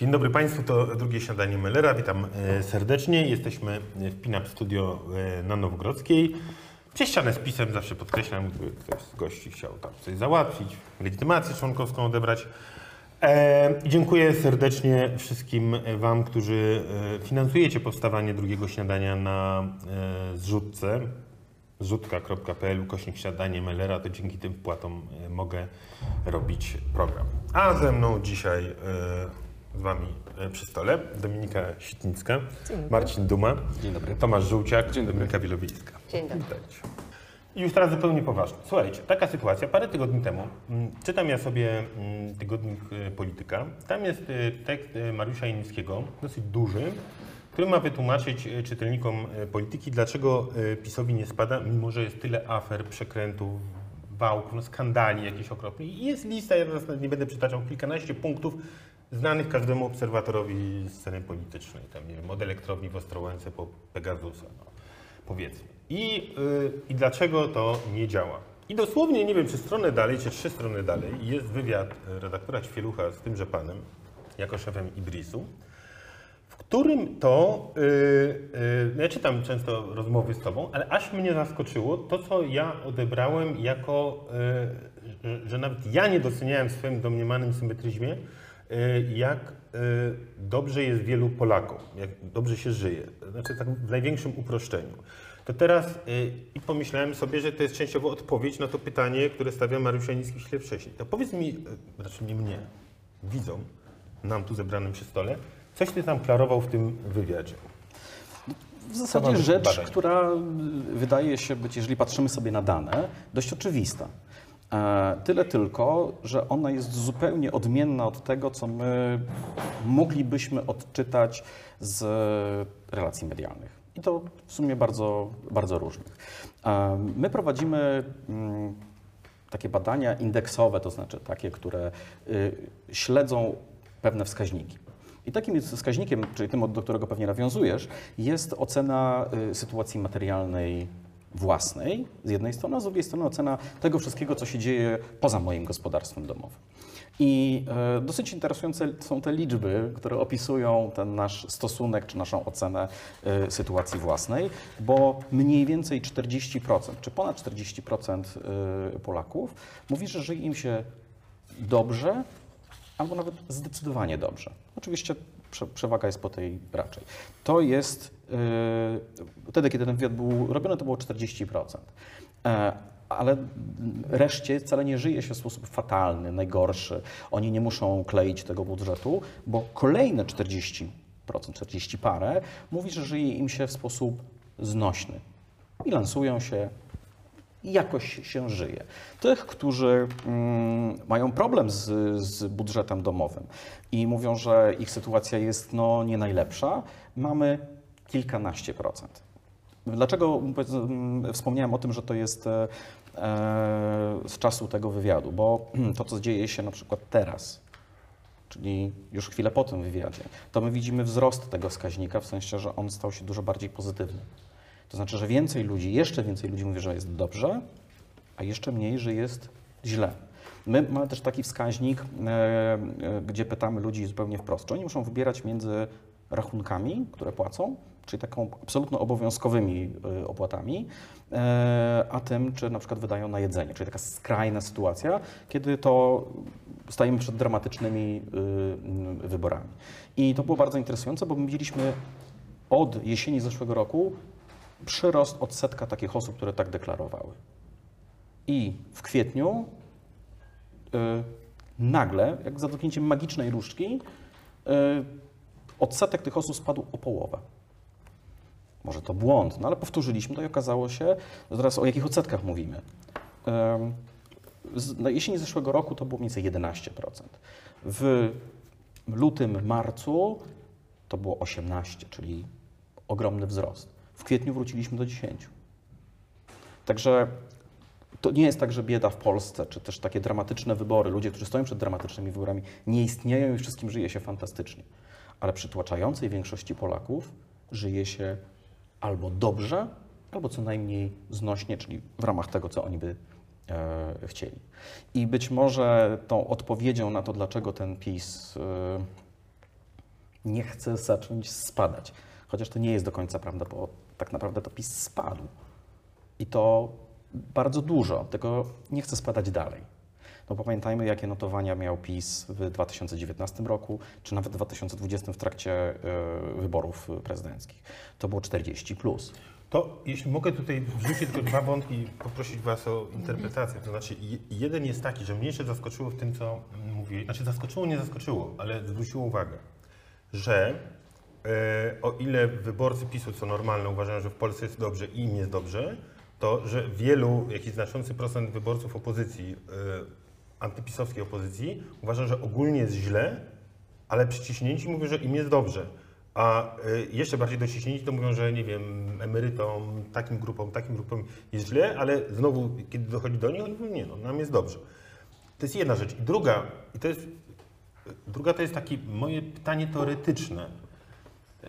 Dzień dobry Państwu, to drugie śniadanie Mellera. Witam e, serdecznie. Jesteśmy w Pinap Studio e, na Nowogrodzkiej. Przez z pisem zawsze podkreślam, gdyby ktoś z gości chciał tam coś załatwić, legitymację członkowską odebrać. E, dziękuję serdecznie wszystkim Wam, którzy e, finansujecie powstawanie drugiego śniadania na e, zrzutce zrzutka.pl ukośnik śniadanie Mellera, to dzięki tym wpłatom mogę robić program. A ze mną dzisiaj e, z Wami e, przy stole Dominika Sitnicka, Marcin Duma, Dzień dobry. Tomasz Żółciak, Dzień dobry. Dominika Wielowiejska. Dzień dobry. Witajcie. I już teraz zupełnie poważnie. Słuchajcie, taka sytuacja. Parę tygodni temu mm, czytam ja sobie mm, tygodnik e, Polityka. Tam jest e, tekst Mariusza Janickiego, dosyć duży, który ma wytłumaczyć czytelnikom polityki, dlaczego PiSowi nie spada, mimo że jest tyle afer, przekrętów, wałków, no, skandali jakichś okropnych. I jest lista, ja teraz nie będę przytaczał, kilkanaście punktów znanych każdemu obserwatorowi sceny politycznej. Tam, nie wiem, od elektrowni w Ostrołęce po Pegasusa. No powiedzmy. I, yy, I dlaczego to nie działa? I dosłownie, nie wiem, czy stronę dalej, czy trzy strony dalej, jest wywiad y, redaktora Ćwielucha z tymże panem, jako szefem Ibrisu, w którym to, yy, yy, ja czytam często rozmowy z tobą, ale aż mnie zaskoczyło to, co ja odebrałem jako, yy, że, że nawet ja nie doceniałem w swoim domniemanym symetryzmie, jak yy, dobrze jest wielu Polakom, jak dobrze się żyje. Znaczy tak w największym uproszczeniu. To teraz yy, i pomyślałem sobie, że to jest częściowo odpowiedź na to pytanie, które stawia Mariusz Janicki chwilę wcześniej. To powiedz mi, znaczy nie mnie, widzom, nam tu zebranym przy stole, coś ty tam klarował w tym wywiadzie. W zasadzie rzecz, badań? która y, wydaje się być, jeżeli patrzymy sobie na dane, dość oczywista. E, Tyle tylko, że ona jest zupełnie odmienna od tego, co my moglibyśmy odczytać z relacji medialnych. I to w sumie bardzo, bardzo różnych. E, My prowadzimy mm, takie badania indeksowe, to znaczy takie, które y, śledzą pewne wskaźniki. I takim wskaźnikiem, czyli tym, do którego pewnie nawiązujesz, jest ocena y, sytuacji materialnej własnej z jednej strony, a z drugiej strony ocena tego wszystkiego, co się dzieje poza moim gospodarstwem domowym. I e, dosyć interesujące są te liczby, które opisują ten nasz stosunek czy naszą ocenę e, sytuacji własnej, bo mniej więcej 40% czy ponad 40% e, Polaków mówi, że żyje im się dobrze albo nawet zdecydowanie dobrze. Oczywiście przewaga jest po tej raczej. To jest, yy, wtedy kiedy ten wywiad był robiony, to było 40%. E, ale reszcie wcale nie żyje się w sposób fatalny, najgorszy. Oni nie muszą kleić tego budżetu, bo kolejne 40%, 40 parę, mówi, że żyje im się w sposób znośny. Bilansują się, jakoś się żyje. Tych, którzy mm, mają problem z, z budżetem domowym i mówią, że ich sytuacja jest no, nie najlepsza, mamy kilkanaście procent. Dlaczego powiedz, mm, wspomniałem o tym, że to jest e, z czasu tego wywiadu? Bo to, co dzieje się na przykład teraz, czyli już chwilę po tym wywiadzie, to my widzimy wzrost tego wskaźnika, w sensie, że on stał się dużo bardziej pozytywny. To znaczy, że więcej ludzi, jeszcze więcej ludzi mówi, że jest dobrze, a jeszcze mniej, że jest źle. My mamy też taki wskaźnik, e, e, gdzie pytamy ludzi zupełnie wprost, czy oni muszą wybierać między rachunkami, które płacą, czyli taką absolutno obowiązkowymi e, opłatami, a tym, czy na przykład wydają na jedzenie, czyli taka skrajna sytuacja, kiedy to stajemy przed dramatycznymi wyborami. I to było bardzo interesujące, bo my widzieliśmy od jesieni zeszłego roku przyrost odsetka takich osób, które tak deklarowały. I w kwietniu y, nagle, jak za dotknięciem magicznej różdżki, y, odsetek tych osób spadł o połowę. Może to błąd, no ale powtórzyliśmy to i okazało się, że teraz o jakich odsetkach mówimy. Ym, z- Na jesieni zeszłego roku to było mniej więcej 11%. W lutym, marcu to było 18%, czyli ogromny wzrost. W kwietniu wróciliśmy do 10%. Także to nie jest tak, że bieda w Polsce, czy też takie dramatyczne wybory, ludzie, którzy stoją przed dramatycznymi wyborami, nie istnieją i wszystkim żyje się fantastycznie. Ale przytłaczającej większości Polaków żyje się albo dobrze, albo co najmniej znośnie, czyli w ramach tego, co oni by e, chcieli. I być może tą odpowiedzią na to, dlaczego ten PiS nie chce zacząć spadać. Chociaż to nie jest do końca prawda, bo tak naprawdę to PiS spadł. I to bardzo dużo, tylko nie chce spadać dalej. No bo pamiętajmy, jakie notowania miał PiS w 2019 roku, czy nawet w 2020 w trakcie y, wyborów prezydenckich. To było 40 plus. To jeśli mogę tutaj wrzucić tylko dwa wątki i poprosić Was o interpretację. To znaczy, je- jeden jest taki, że mnie jeszcze zaskoczyło w tym, co mówię. Znaczy, zaskoczyło, nie zaskoczyło, ale zwróciło uwagę, że e, o ile wyborcy PiSu, co normalne, uważają, że w Polsce jest dobrze i im jest dobrze, to że wielu, jakiś znaczący procent wyborców opozycji, e, antypisowskiej opozycji, uważa, że ogólnie jest źle, ale przyciśnięci mówią, że im jest dobrze. A y, jeszcze bardziej dociśnięci to mówią, że nie wiem, emerytom, takim grupom, takim grupom jest źle, ale znowu, kiedy dochodzi do nich, oni mówią, nie no, nam jest dobrze. To jest jedna rzecz. I druga, i to jest, druga to jest takie moje pytanie teoretyczne.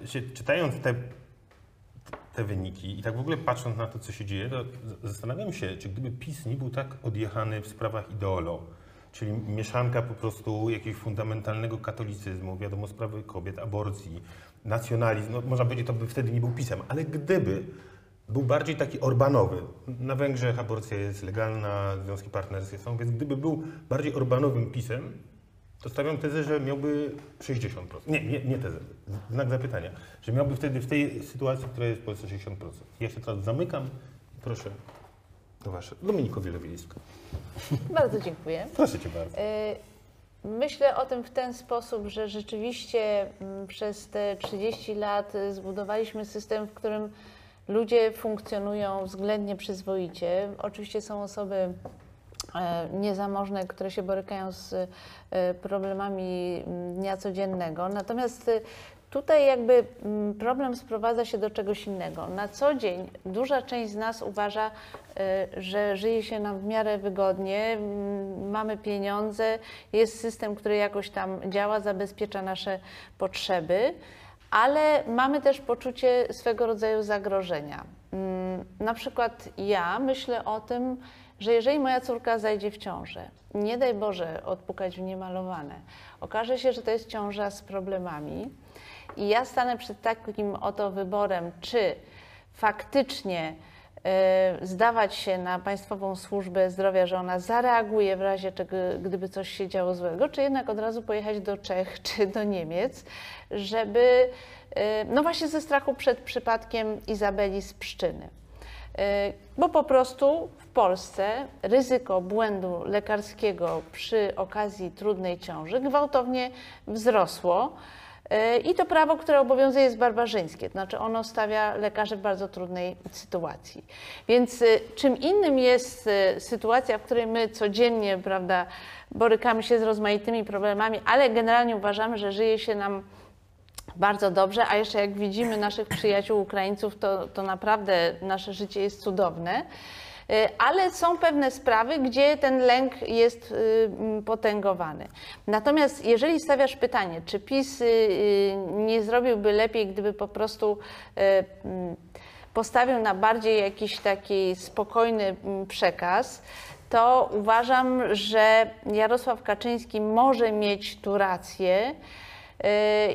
Się, czytając te, te wyniki i tak w ogóle patrząc na to, co się dzieje, to zastanawiam się, czy gdyby PiS nie był tak odjechany w sprawach ideolo, czyli mieszanka po prostu jakiegoś fundamentalnego katolicyzmu, wiadomo, sprawy kobiet, aborcji, nacjonalizm, no można powiedzieć, to by wtedy nie był PiSem, ale gdyby był bardziej taki Orbanowy, na Węgrzech aborcja jest legalna, związki partnerskie są, więc gdyby był bardziej Orbanowym PiSem, to stawiam tezę, że miałby 60%. Nie, nie, nie tezę, znak zapytania. Że miałby wtedy w tej sytuacji, która jest w Polsce 60%. Ja się teraz zamykam. Proszę. To wasze. Dominiko Wielowiejsko. Bardzo dziękuję. Proszę cię bardzo. Y, Myślę o tym w ten sposób, że rzeczywiście mm, przez te 30 lat zbudowaliśmy system, w którym ludzie funkcjonują względnie przyzwoicie. Oczywiście są osoby niezamożne, które się borykają z e, problemami mm, dnia codziennego. Natomiast y, tutaj jakby mm, problem sprowadza się do czegoś innego. Na co dzień duża część z nas uważa, e, że żyje się nam w miarę wygodnie, mm, mamy pieniądze, jest system, który jakoś tam działa, zabezpiecza nasze potrzeby, ale mamy też poczucie swego rodzaju zagrożenia. Na przykład ja myślę o tym, że jeżeli moja córka zajdzie w ciążę, nie daj Boże odpukać w niemalowane, okaże się, że to jest ciąża z problemami i ja stanę przed takim oto wyborem, czy faktycznie e, zdawać się na Państwową Służbę Zdrowia, że ona zareaguje w razie gdyby coś się działo złego, czy jednak od razu pojechać do Czech czy do Niemiec, żeby, e, no właśnie ze strachu przed przypadkiem Izabeli z Pszczyny. E, Bo po prostu Polsce ryzyko błędu lekarskiego przy okazji trudnej ciąży gwałtownie wzrosło. E, I to prawo, które obowiązuje jest barbarzyńskie, to znaczy ono stawia lekarzy w bardzo trudnej sytuacji. Więc e, czym innym jest e, sytuacja, w której my codziennie prawda, borykamy się z rozmaitymi problemami, ale generalnie uważamy, że żyje się nam bardzo dobrze, a jeszcze jak widzimy naszych przyjaciół Ukraińców, to, to naprawdę nasze życie jest cudowne. Y, Ale są pewne sprawy, gdzie ten lęk jest y, potęgowany. Natomiast jeżeli stawiasz pytanie, czy PiS y, nie zrobiłby lepiej, gdyby po prostu postawił na bardziej jakiś taki spokojny przekaz, to uważam, że Jarosław Kaczyński może mieć tu rację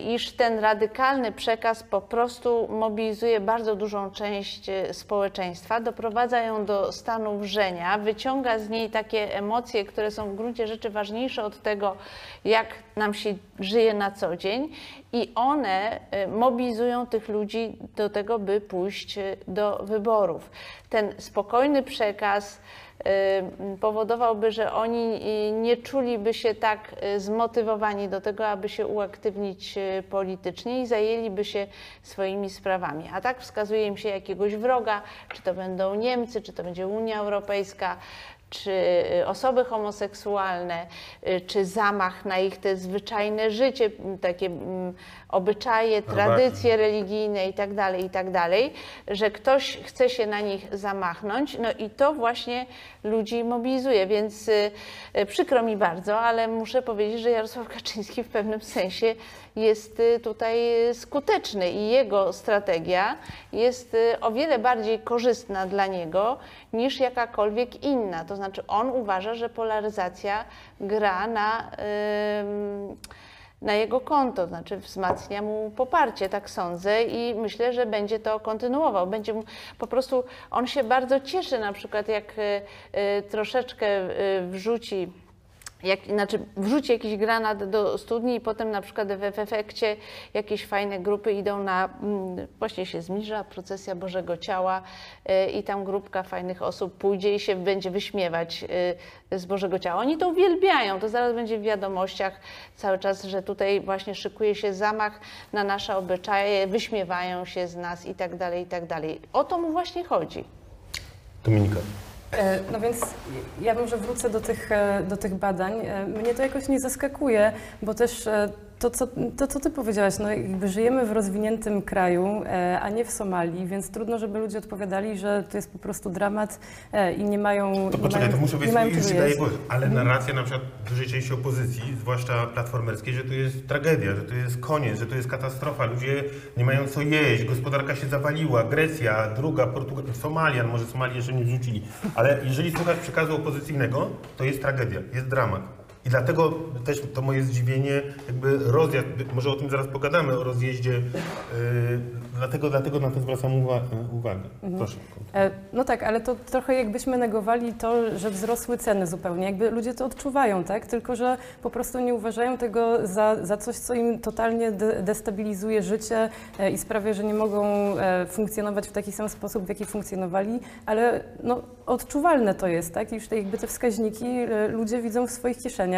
iż ten radykalny przekaz po prostu mobilizuje bardzo dużą część y, społeczeństwa, doprowadza ją do stanu wrzenia, wyciąga z niej takie emocje, które są w gruncie rzeczy ważniejsze od tego, jak nam się żyje na co dzień, i one y, mobilizują tych ludzi do tego, by pójść y, do wyborów. Ten spokojny przekaz, y, powodowałby, że oni y, nie czuliby się tak y, zmotywowani do tego, aby się uaktywnić y, politycznie i zajęliby się swoimi sprawami. A tak wskazuje im się jakiegoś wroga, czy to będą Niemcy, czy to będzie Unia Europejska, czy y, osoby homoseksualne, y, czy zamach na ich te zwyczajne życie, takie obyczaje, No tradycje religijne itd., itd., że ktoś chce się na nich zamachnąć, no i to właśnie ludzi mobilizuje, więc y, przykro mi bardzo, ale muszę powiedzieć, że Jarosław Kaczyński w pewnym sensie jest y, tutaj y, skuteczny i jego strategia jest y, o wiele bardziej korzystna dla niego niż jakakolwiek inna. To znaczy on uważa, że polaryzacja gra na, na jego konto, znaczy wzmacnia mu poparcie, tak sądzę i myślę, że będzie to kontynuował. Będzie mu, po prostu on się bardzo cieszy na przykład jak e, troszeczkę wrzuci jak, znaczy wrzuci jakiś granat do studni i potem na przykład w, w efekcie jakieś fajne grupy idą na, mm, właśnie się zbliża procesja Bożego Ciała y, i tam grupka fajnych osób pójdzie i się będzie wyśmiewać y, z Bożego Ciała. Oni to uwielbiają, to zaraz będzie w wiadomościach cały czas, że tutaj właśnie szykuje się zamach na nasze obyczaje, wyśmiewają się z nas i tak dalej, i tak dalej. O to mu właśnie chodzi. Dominika. E, No więc ja może wrócę do tych, e, do tych badań. E, Mnie to jakoś nie zaskakuje, bo też to co, to, co ty powiedziałaś, no jakby żyjemy w rozwiniętym kraju, e, a nie w Somalii, więc trudno, żeby ludzie odpowiadali, że to jest po prostu dramat e, i nie mają To poczekaj, mają, to muszę powiedzieć, daje ale narracja na przykład dużej części opozycji, zwłaszcza platformerskiej, że to jest tragedia, że to jest koniec, że to jest katastrofa, ludzie nie mają co jeść, gospodarka się zawaliła, Grecja, druga, Portugalia, Somalia, może Somalię jeszcze nie wrzucili, ale jeżeli słuchasz przekazu opozycyjnego, to jest tragedia, jest dramat. I dlatego też to moje zdziwienie, jakby rozjazd, może o tym zaraz pogadamy, o rozjeździe, yy, dlatego, dlatego na to zwracam uwa- uwagę. Proszę. E, No tak, ale to trochę jakbyśmy negowali to, że wzrosły ceny zupełnie. Jakby ludzie to odczuwają, tak? Tylko, że po prostu nie uważają tego za, za coś, co im totalnie de destabilizuje życie e, i sprawia, że nie mogą e, funkcjonować w taki sam sposób, w jaki funkcjonowali, ale no, odczuwalne to jest, tak? I już te, jakby te wskaźniki e, ludzie widzą w swoich kieszeniach.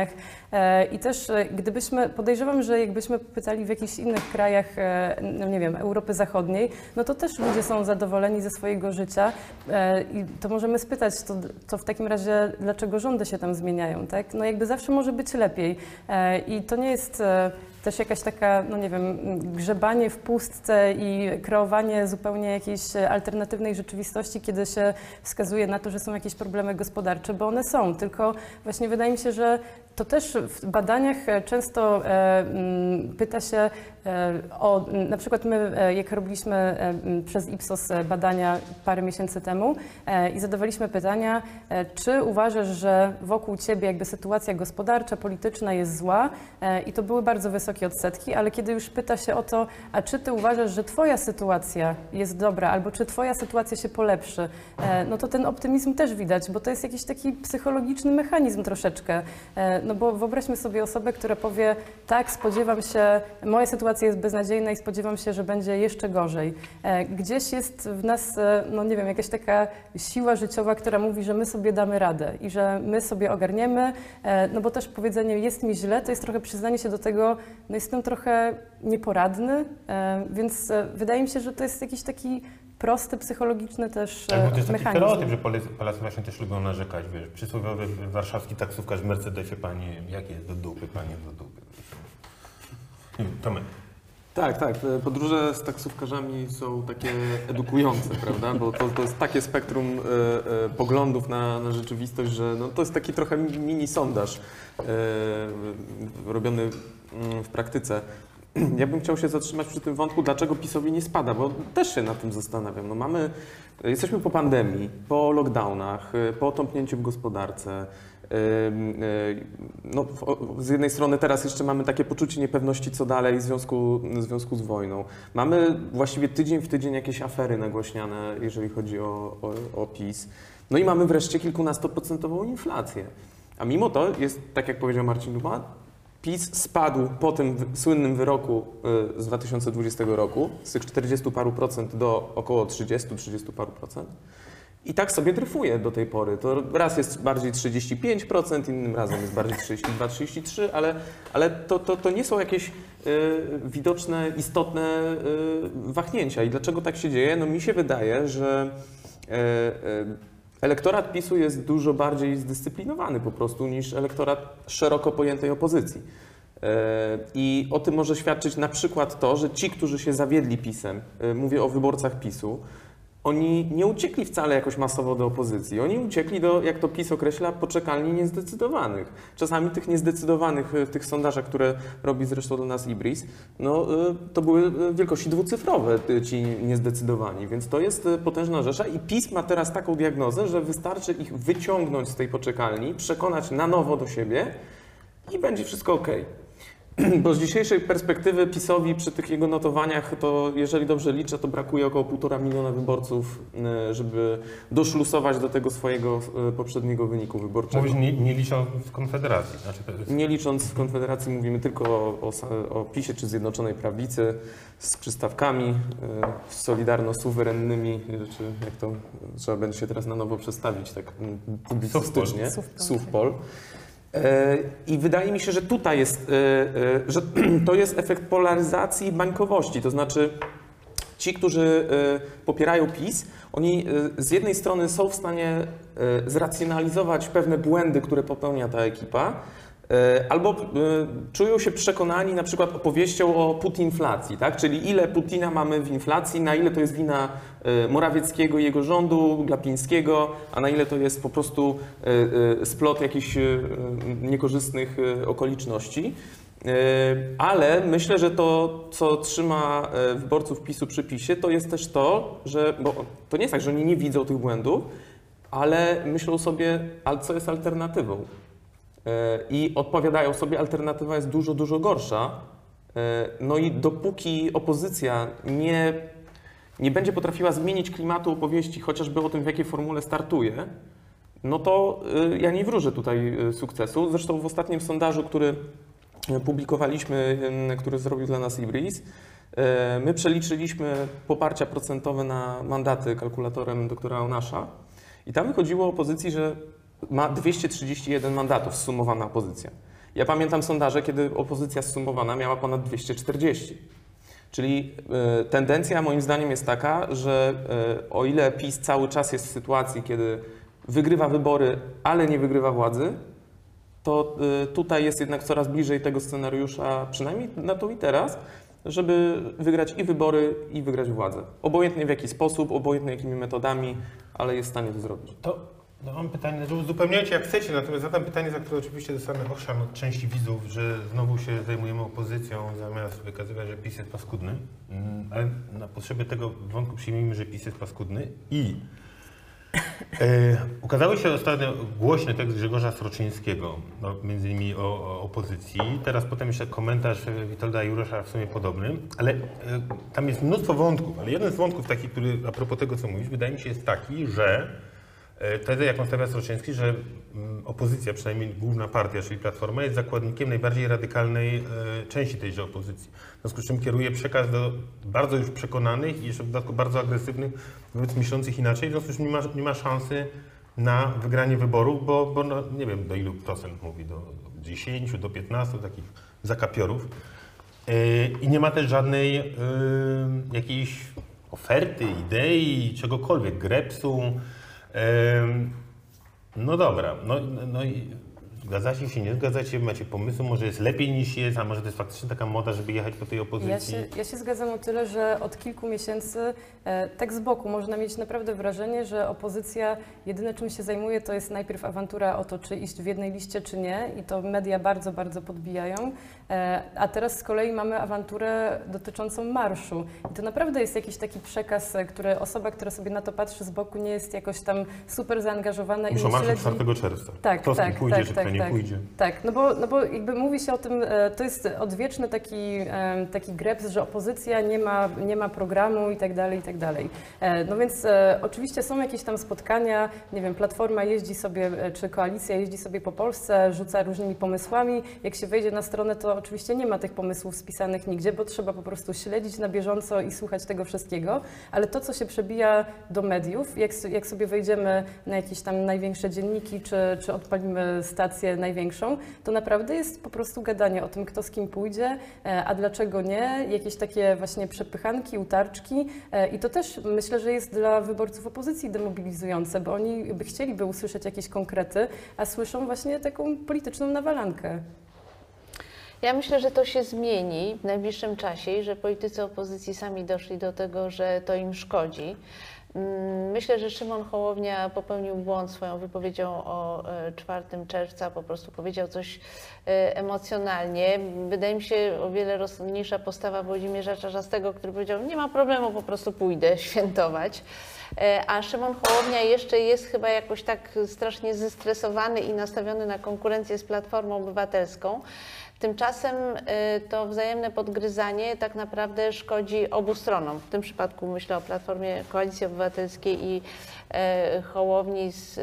E, I też e, gdybyśmy, podejrzewam, że jakbyśmy pytali w jakichś innych krajach, e, no nie wiem, Europy Zachodniej, no to też ludzie są zadowoleni ze swojego życia. I to możemy spytać, to, to w takim razie dlaczego rządy się tam zmieniają, tak? No jakby zawsze może być lepiej. I to nie jest też jakaś taka, no nie wiem, grzebanie w pustce i kreowanie zupełnie jakiejś alternatywnej rzeczywistości, kiedy się wskazuje na to, że są jakieś problemy gospodarcze, bo one są, tylko właśnie wydaje mi się, że to też w badaniach często e, mm, pyta się e, o, na przykład my, e, jak robiliśmy e, m, przez Ipsos badania parę miesięcy temu i zadawaliśmy pytania, czy uważasz, że wokół ciebie jakby sytuacja gospodarcza, polityczna jest zła? I to były bardzo wysokie odsetki, ale kiedy już pyta się o to, a czy ty uważasz, że twoja sytuacja jest dobra, albo czy twoja sytuacja się polepszy, e, no to ten optymizm też widać, bo to jest jakiś taki psychologiczny mechanizm troszeczkę. E, No bo wyobraźmy sobie osobę, która powie, tak, spodziewam się, moja sytuacja jest beznadziejna i spodziewam się, że będzie jeszcze gorzej. E, Gdzieś jest w nas, no nie wiem, jakaś taka siła życiowa, która mówi, że my sobie damy radę i że my sobie ogarniemy, no bo też powiedzenie jest mi źle, to jest trochę przyznanie się do tego, no jestem trochę nieporadny, e, więc e, wydaje mi się, że to jest jakiś taki prosty, psychologiczny też Tak, bo to e, jest taki mechanizm. stereotyp, że Polacy, Polacy właśnie też lubią narzekać, wiesz, przysłowiowy warszawski taksówkarz w Mercedesie, panie, jakie jest do dupy, panie, do dupy. Wiem, Tomek. Tak, tak. Podróże z taksówkarzami są takie edukujące, prawda? Bo to, to jest takie spektrum e, e, poglądów na, na rzeczywistość, że no, to jest taki trochę mini sondaż e, robiony w praktyce. Ja bym chciał się zatrzymać przy tym wątku, dlaczego PiSowi nie spada, bo też się nad tym zastanawiam. No mamy, jesteśmy po pandemii, po lockdownach, po otąpnięciu w gospodarce. Y, No, z jednej strony teraz jeszcze mamy takie poczucie niepewności, co dalej w związku, w związku z wojną. Mamy właściwie tydzień w tydzień jakieś afery nagłośniane, jeżeli chodzi o, o, o PiS. No i mamy wreszcie kilkunastoprocentową inflację. A mimo to jest, tak jak powiedział Marcin Duma, PiS spadł po tym słynnym wyroku y, z 2020 roku z tych 40 paru procent do około 30, 30 paru procent. I tak sobie dryfuje do tej pory. To raz jest bardziej 35%, innym razem jest bardziej 32-33%, ale, ale to, to, to nie są jakieś y, widoczne, istotne y, wahnięcia. I dlaczego tak się dzieje? No mi się wydaje, że y, y, elektorat PiSu jest dużo bardziej zdyscyplinowany po prostu niż elektorat szeroko pojętej opozycji. E, I o tym może świadczyć na przykład to, że ci, którzy się zawiedli PiSem, e, mówię o wyborcach PiSu, oni nie uciekli wcale jakoś masowo do opozycji. Oni uciekli do, jak to PiS określa, poczekalni niezdecydowanych. Czasami tych niezdecydowanych e, w tych sondażach, które robi zresztą dla nas Ibris, no, e, to były e, wielkości dwucyfrowe e, ci niezdecydowani, więc to jest e, potężna rzesza i PiS ma teraz taką diagnozę, że wystarczy ich wyciągnąć z tej poczekalni, przekonać na nowo do siebie i będzie wszystko ok. Bo z dzisiejszej perspektywy PiSowi przy tych jego notowaniach, to jeżeli dobrze liczę, to brakuje około półtora miliona wyborców, e, żeby doszlusować do tego swojego e, poprzedniego wyniku wyborczego. Mówisz nie, nie licząc Konfederacji. Znaczy to jest... Nie licząc Konfederacji, mówimy tylko o, o, o PiSie czy Zjednoczonej Prawicy z przystawkami e, solidarno-suwerennymi, czy jak to trzeba będzie się teraz na nowo przestawić tak mm, publicystycznie. Sówpol. Sówpol. I wydaje mi się, że tutaj jest, e, e, że to jest efekt polaryzacji bańkowości. To znaczy, ci, którzy e, popierają PiS, oni z jednej strony są w stanie zracjonalizować pewne błędy, które popełnia ta ekipa, albo e, czują się przekonani na przykład opowieścią o putinflacji, tak? czyli ile Putina mamy w inflacji, na ile to jest wina e, Morawieckiego i jego rządu, Glapińskiego, a na ile to jest po prostu e, e, splot jakichś e, niekorzystnych e, okoliczności. E, Ale myślę, że to, co trzyma e, wyborców PiSu przy PiSie, to jest też to, że, bo to nie jest tak, że oni nie widzą tych błędów, ale myślą sobie, ale co jest alternatywą? E, I odpowiadają sobie, alternatywa jest dużo, dużo gorsza. E, No i dopóki opozycja nie, nie będzie potrafiła zmienić klimatu opowieści, chociażby o tym, w jakiej formule startuje, no to y, ja nie wróżę tutaj sukcesu. Zresztą w ostatnim sondażu, który publikowaliśmy, który zrobił dla nas Ibris, my przeliczyliśmy poparcia procentowe na mandaty kalkulatorem doktora Onasza i tam wychodziło opozycji, że ma 231 mandatów zsumowana opozycja. Ja pamiętam sondaże, kiedy opozycja zsumowana miała ponad 240. Czyli y, tendencja moim zdaniem jest taka, że y, o ile PiS cały czas jest w sytuacji, kiedy wygrywa wybory, ale nie wygrywa władzy, to y, tutaj jest jednak coraz bliżej tego scenariusza, przynajmniej na to i teraz, żeby wygrać i wybory, i wygrać władzę. Obojętnie w jaki sposób, obojętnie jakimi metodami, ale jest w stanie to zrobić. To no mam pytanie, że uzupełniajcie jak chcecie, natomiast zadam pytanie, za które oczywiście dostanę ochrzan od części widzów, że znowu się zajmujemy opozycją, zamiast wykazywać, że PiS jest paskudny. Mm, Ale na potrzeby tego wątku przyjmijmy, że PiS jest paskudny i e, ukazały się ostatnio głośny tekst Grzegorza Sroczyńskiego, no, między innymi o, o opozycji. Teraz potem jeszcze komentarz e, Witolda Jurosza w sumie podobny, ale e, tam jest mnóstwo wątków, ale jeden z wątków taki, który a propos tego, co mówisz, wydaje mi się jest taki, że Tezę, jaką stawia Sroczyński, że mm, opozycja, przynajmniej główna partia, czyli Platforma, jest zakładnikiem najbardziej radykalnej e, części tejże opozycji. W związku z czym kieruje przekaz do bardzo już przekonanych i jeszcze w dodatku bardzo agresywnych wobec myślących inaczej, w związku z czym nie ma, nie ma szansy na wygranie wyborów, bo, bo no, nie wiem do ilu procent mówi, do 10, do 15 takich zakapiorów. E, I nie ma też żadnej e, jakiejś oferty, idei, czegokolwiek, grepsu. No dobra, no, no i zgadzacie się, nie zgadzacie, macie pomysł, może jest lepiej niż jest, a może to jest faktycznie taka moda, żeby jechać po tej opozycji. Ja się, ja się zgadzam o tyle, że od kilku miesięcy e, tak z boku można mieć naprawdę wrażenie, że opozycja jedyne czym się zajmuje to jest najpierw awantura o to, czy iść w jednej liście, czy nie i to media bardzo, bardzo podbijają, a teraz z kolei mamy awanturę dotyczącą marszu i to naprawdę jest jakiś taki przekaz, e, który osoba, która sobie na to patrzy z boku nie jest jakoś tam super zaangażowana Muszą marszu śledzi... 4 czerwca. Tak, Kto tak, pójdzie, tak, czy tak, kto nie tak. pójdzie. Tak, no bo, no bo jakby mówi się o tym, e, to jest odwieczny taki, e, taki greps, że opozycja nie ma, nie ma programu i tak dalej, i tak dalej. E, No więc e, oczywiście są jakieś tam spotkania, nie wiem, Platforma jeździ sobie, e, czy Koalicja jeździ sobie po Polsce, rzuca różnymi pomysłami. Jak się wejdzie na stronę, to oczywiście nie ma tych pomysłów spisanych nigdzie, bo trzeba po prostu śledzić na bieżąco i słuchać tego wszystkiego, ale to, co się przebija do mediów, jak, jak sobie wejdziemy na jakieś tam największe dzienniki, czy, czy odpalimy stację największą, to naprawdę jest po prostu gadanie o tym, kto z kim pójdzie, e, a dlaczego nie, jakieś takie właśnie przepychanki, utarczki e, i to też myślę, że jest dla wyborców opozycji demobilizujące, bo oni by chcieliby usłyszeć jakieś konkrety, a słyszą właśnie taką polityczną nawalankę. Ja myślę, że to się zmieni w najbliższym czasie i że politycy opozycji sami doszli do tego, że to im szkodzi. Mm, Myślę, że Szymon Hołownia popełnił błąd swoją wypowiedzią o e, 4 czerwca, po prostu powiedział coś e, emocjonalnie. Wydaje mi się o wiele rozsądniejsza postawa Włodzimierza Czarzastego, który powiedział, nie ma problemu, po prostu pójdę świętować. E, A Szymon Hołownia jeszcze jest chyba jakoś tak strasznie zestresowany i nastawiony na konkurencję z Platformą Obywatelską. Tymczasem y, to wzajemne podgryzanie tak naprawdę szkodzi obu stronom. W tym przypadku myślę o Platformie Koalicji Obywatelskiej i Hołowni z, y,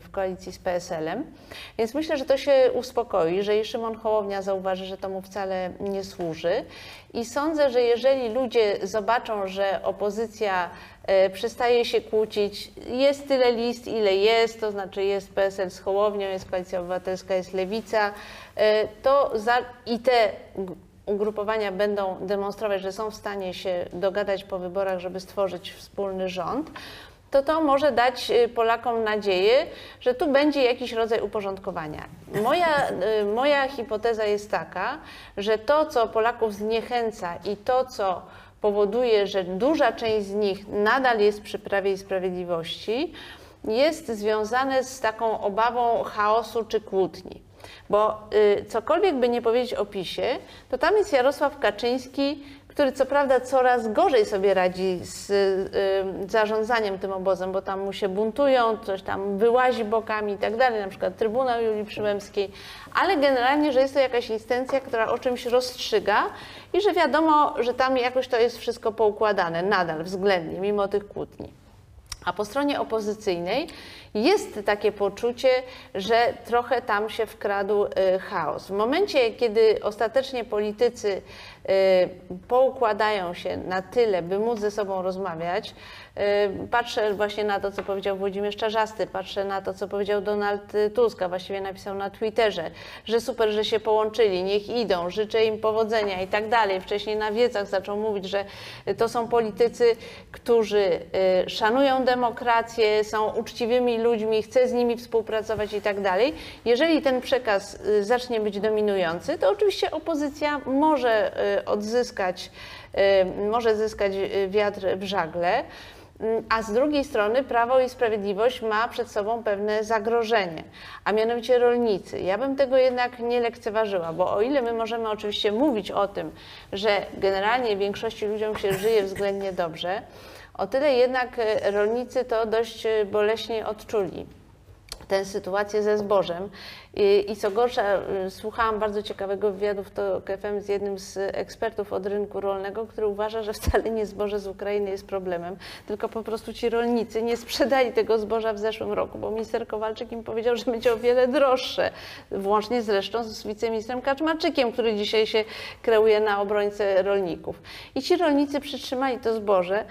w koalicji z PSL-em. Więc myślę, że to się uspokoi, że i Szymon Hołownia zauważy, że to mu wcale nie służy. I sądzę, że jeżeli ludzie zobaczą, że opozycja e, przestaje się kłócić, jest tyle list, ile jest, to znaczy jest PSL z Hołownią, jest Koalicja Obywatelska, jest Lewica, e, to za, i te ugrupowania będą demonstrować, że są w stanie się dogadać po wyborach, żeby stworzyć wspólny rząd, to to może dać y, Polakom nadzieję, że tu będzie jakiś rodzaj uporządkowania. Moja, y, moja hipoteza jest taka, że to, co Polaków zniechęca i to, co powoduje, że duża część z nich nadal jest przy Prawie i Sprawiedliwości, jest związane z taką obawą chaosu czy kłótni. Bo y, cokolwiek by nie powiedzieć o PiSie, to tam jest Jarosław Kaczyński, który co prawda coraz gorzej sobie radzi z y, zarządzaniem tym obozem, bo tam mu się buntują, coś tam wyłazi bokami i tak dalej, na przykład Trybunał Julii Przyłębskiej, ale generalnie, że jest to jakaś instancja, która o czymś rozstrzyga i że wiadomo, że tam jakoś to jest wszystko poukładane nadal, względnie, mimo tych kłótni. A po stronie opozycyjnej jest takie poczucie, że trochę tam się wkradł y, chaos. W momencie, kiedy ostatecznie politycy y, poukładają się na tyle, by móc ze sobą rozmawiać, y, patrzę właśnie na to, co powiedział Włodzimierz Czarzasty, patrzę na to, co powiedział Donald Tusk, a właściwie napisał na Twitterze, że super, że się połączyli, niech idą, życzę im powodzenia i tak dalej. Wcześniej na wiecach zaczął mówić, że to są politycy, którzy y, szanują demokrację, są uczciwymi ludźmi, chce z nimi współpracować i tak dalej. Jeżeli ten przekaz y, zacznie być dominujący, to oczywiście opozycja może y, odzyskać, y, może zyskać y, wiatr w żagle. Mm, A z drugiej strony Prawo i Sprawiedliwość ma przed sobą pewne zagrożenie, a mianowicie rolnicy. Ja bym tego jednak nie lekceważyła, bo o ile my możemy oczywiście mówić o tym, że generalnie większości ludziom się żyje względnie dobrze, o tyle jednak e, rolnicy to dość boleśnie odczuli tę sytuację ze zbożem. I, I co gorsza, y, słuchałam bardzo ciekawego wywiadu w TOK FM z jednym z ekspertów od rynku rolnego, który uważa, że wcale nie zboże z Ukrainy jest problemem, tylko po prostu ci rolnicy nie sprzedali tego zboża w zeszłym roku, bo minister Kowalczyk im powiedział, że będzie o wiele droższe, włącznie zresztą z wiceministrem Kaczmarczykiem, który dzisiaj się kreuje na obrońcę rolników. I ci rolnicy przytrzymali to zboże,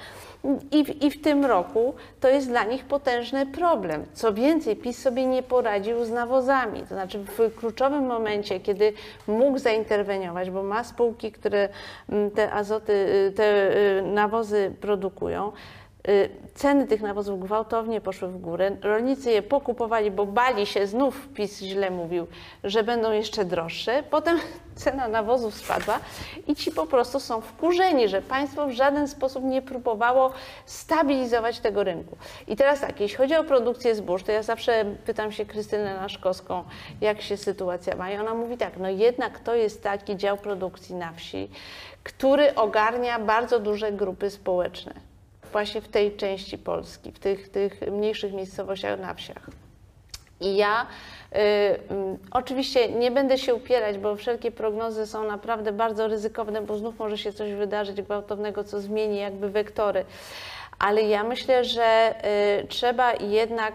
i w, I w tym roku to jest dla nich potężny problem. Co więcej, PiS sobie nie poradził z nawozami. To znaczy w kluczowym momencie, kiedy mógł zainterweniować, bo ma spółki, które mm, te azoty, y, te y, nawozy produkują, ceny tych nawozów gwałtownie poszły w górę. Rolnicy je pokupowali, bo bali się, znów PiS źle mówił, że będą jeszcze droższe. Potem cena nawozów spadła i ci po prostu są wkurzeni, że państwo w żaden sposób nie próbowało stabilizować tego rynku. I teraz tak, jeśli chodzi o produkcję zbóż, to ja zawsze pytam się Krystynę Naszkowską, jak się sytuacja ma. I ona mówi tak, no jednak to jest taki dział produkcji na wsi, który ogarnia bardzo duże grupy społeczne właśnie w tej części Polski, w tych, tych mniejszych miejscowościach na wsiach. I ja y, y, oczywiście nie będę się upierać, bo wszelkie prognozy są naprawdę bardzo ryzykowne, bo znów może się coś wydarzyć gwałtownego, co zmieni jakby wektory. Ale ja myślę, że y, trzeba jednak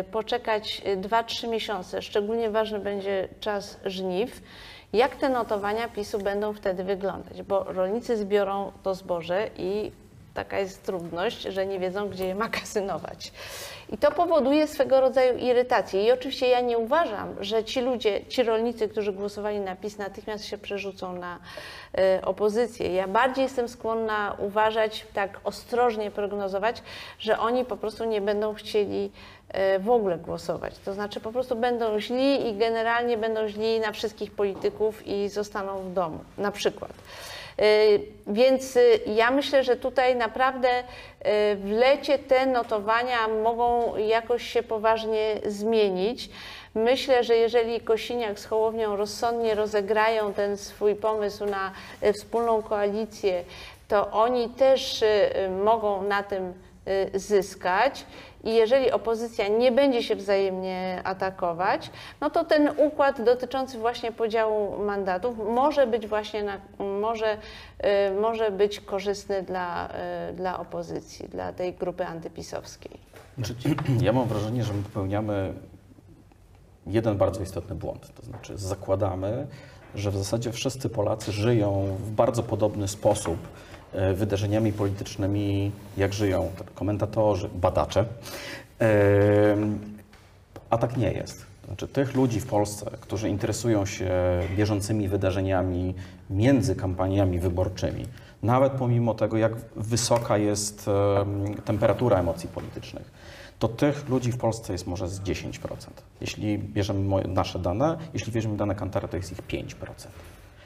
y, poczekać 2-3 miesiące. Szczególnie ważny będzie czas żniw. Jak te notowania PiSu będą wtedy wyglądać? Bo rolnicy zbiorą to zboże i taka jest trudność, że nie wiedzą, gdzie je magazynować. I to powoduje swego rodzaju irytację. I oczywiście ja nie uważam, że ci ludzie, ci rolnicy, którzy głosowali na PiS, natychmiast się przerzucą na y, opozycję. Ja bardziej jestem skłonna uważać, tak ostrożnie prognozować, że oni po prostu nie będą chcieli y, w ogóle głosować. To znaczy po prostu będą źli i generalnie będą źli na wszystkich polityków i zostaną w domu, na przykład. Y, Więc y, ja myślę, że tutaj naprawdę y, w lecie te notowania mogą jakoś się poważnie zmienić. Myślę, że jeżeli Kosiniak z Hołownią rozsądnie rozegrają ten swój pomysł na wspólną koalicję, to oni też mogą na tym zyskać i jeżeli opozycja nie będzie się wzajemnie atakować, no to ten układ dotyczący właśnie podziału mandatów może być właśnie na, może, y, może być korzystny dla, y, dla opozycji, dla tej grupy antypisowskiej. Znaczy, Ja mam wrażenie, że my popełniamy jeden bardzo istotny błąd. To znaczy, zakładamy, że w zasadzie wszyscy Polacy żyją w bardzo podobny sposób wydarzeniami politycznymi, jak żyją komentatorzy, badacze. Em, A tak nie jest. Znaczy, tych ludzi w Polsce, którzy interesują się bieżącymi wydarzeniami między kampaniami wyborczymi, nawet pomimo tego, jak wysoka jest em, temperatura emocji politycznych, to tych ludzi w Polsce jest może z 10%. Jeśli bierzemy nasze dane, jeśli bierzemy dane Kantara, to jest ich 5%.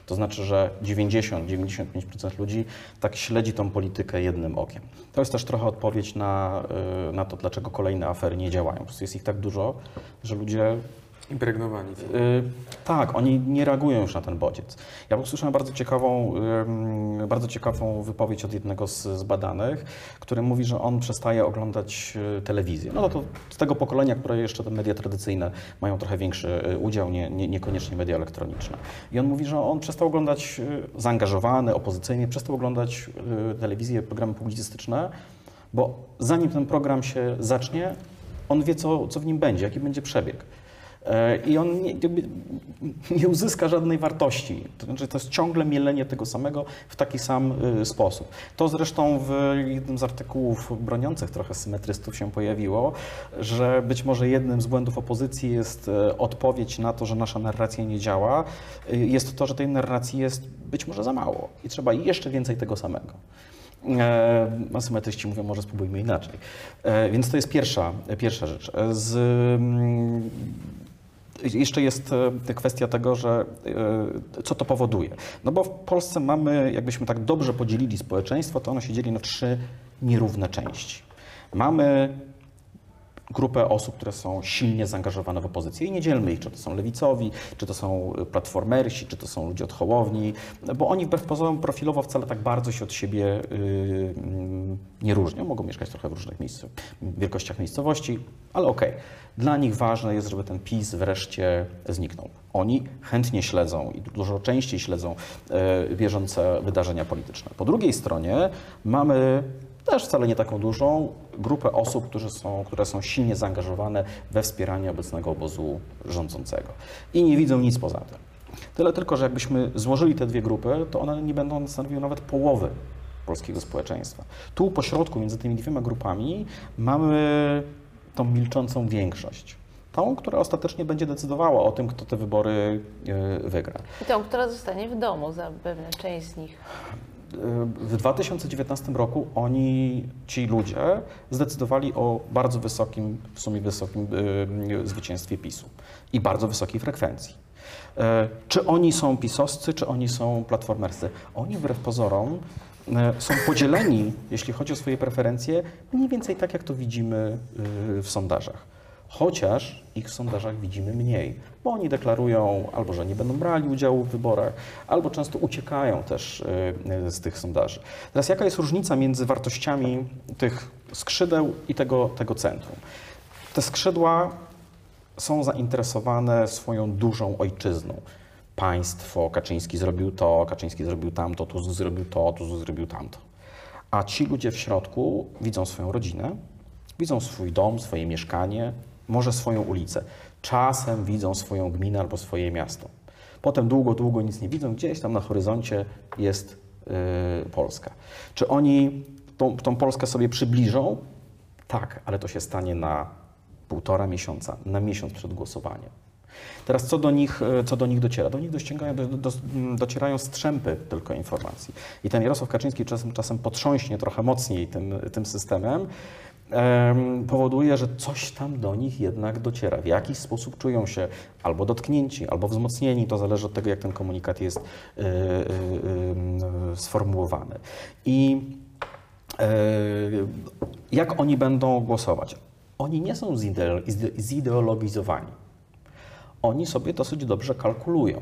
To znaczy, że 90-95% ludzi tak śledzi tą politykę jednym okiem. To jest też trochę odpowiedź na, y, na to, dlaczego kolejne afery nie działają. Po prostu jest ich tak dużo, że ludzie Impregnowani. Y, tak, oni nie reagują już na ten bodziec. Ja usłyszałem bardzo ciekawą, bardzo ciekawą wypowiedź od jednego z, z badanych, który mówi, że on przestaje oglądać y, telewizję. No to z tego pokolenia, które jeszcze te media tradycyjne mają trochę większy y, udział, nie, nie, niekoniecznie media elektroniczne. I on mówi, że on przestał oglądać y, zaangażowany, opozycyjnie, przestał oglądać telewizję, programy publicystyczne, bo zanim ten program się zacznie, on wie, co, co w nim będzie, jaki będzie przebieg. E, I on nie, nie uzyska żadnej wartości. To znaczy, to jest ciągle mielenie tego samego w taki sam y, sposób. To zresztą w jednym z artykułów broniących trochę symetrystów się pojawiło, że być może jednym z błędów opozycji jest e, odpowiedź na to, że nasza narracja nie działa. Y, Jest to, że tej narracji jest być może za mało i trzeba jeszcze więcej tego samego. E, Asymetryści mówią, może spróbujmy inaczej. Więc to jest pierwsza, pierwsza rzecz. Z, mm, jeszcze jest e, kwestia tego, że e, co to powoduje. No bo w Polsce mamy, jakbyśmy tak dobrze podzielili społeczeństwo, to ono się dzieli na trzy nierówne części. Mamy grupę osób, które są silnie zaangażowane w opozycję i nie dzielmy ich, czy to są lewicowi, czy to są platformersi, czy to są ludzie od Hołowni, bo oni wbrew pozorom profilowo wcale tak bardzo się od siebie yy, mm, nie różnią. Mogą mieszkać trochę w różnych miejsc, wielkościach miejscowości, ale okej. Dla nich ważne jest, żeby ten PiS wreszcie zniknął. Oni chętnie śledzą i dużo częściej śledzą e, bieżące wydarzenia polityczne. Po drugiej stronie mamy też wcale nie taką dużą grupę osób, są, które są silnie zaangażowane we wspieranie obecnego obozu rządzącego i nie widzą nic poza tym. Tyle tylko, że jakbyśmy złożyli te dwie grupy, to one nie będą stanowiły nawet połowy polskiego społeczeństwa. Tu po środku między tymi dwiema grupami mamy tą milczącą większość. Tą, która ostatecznie będzie decydowała o tym, kto te wybory e, wygra. I tą, która zostanie w domu, zapewne część z nich. W 2019 roku oni, ci ludzie, zdecydowali o bardzo wysokim, w sumie wysokim y, zwycięstwie PiSu i bardzo wysokiej frekwencji. E, Czy oni są pisowscy, czy oni są platformerscy? Oni wbrew pozorom e, są podzieleni, jeśli chodzi o swoje preferencje, mniej więcej tak, jak to widzimy y, w sondażach. Chociaż ich w sondażach widzimy mniej, bo oni deklarują albo, że nie będą brali udziału w wyborach, albo często uciekają też y, z tych sondaży. Teraz jaka jest różnica między wartościami tych skrzydeł i tego, tego centrum? Te skrzydła są zainteresowane swoją dużą ojczyzną. Państwo, Kaczyński zrobił to, Kaczyński zrobił tamto, Tusk zrobił to, Tusk zrobił tamto. A ci ludzie w środku widzą swoją rodzinę, widzą swój dom, swoje mieszkanie, może swoją ulicę. Czasem widzą swoją gminę albo swoje miasto. Potem długo, długo nic nie widzą. Gdzieś tam na horyzoncie jest yy, Polska. Czy oni tą, tą Polskę sobie przybliżą? Tak, ale to się stanie na półtora miesiąca, na miesiąc przed głosowaniem. Teraz co do nich, e, co do nich dociera? Do nich docierają, do, do, docierają strzępy tylko informacji. I ten Jarosław Kaczyński czasem, czasem potrząśnie trochę mocniej tym, tym systemem, em, powoduje, że coś tam do nich jednak dociera. W jakiś sposób czują się albo dotknięci, albo wzmocnieni. To zależy od tego, jak ten komunikat jest y, y, y, sformułowany. I e, jak oni będą głosować? Oni nie są zide- zide- zideologizowani. Oni sobie dosyć dobrze kalkulują.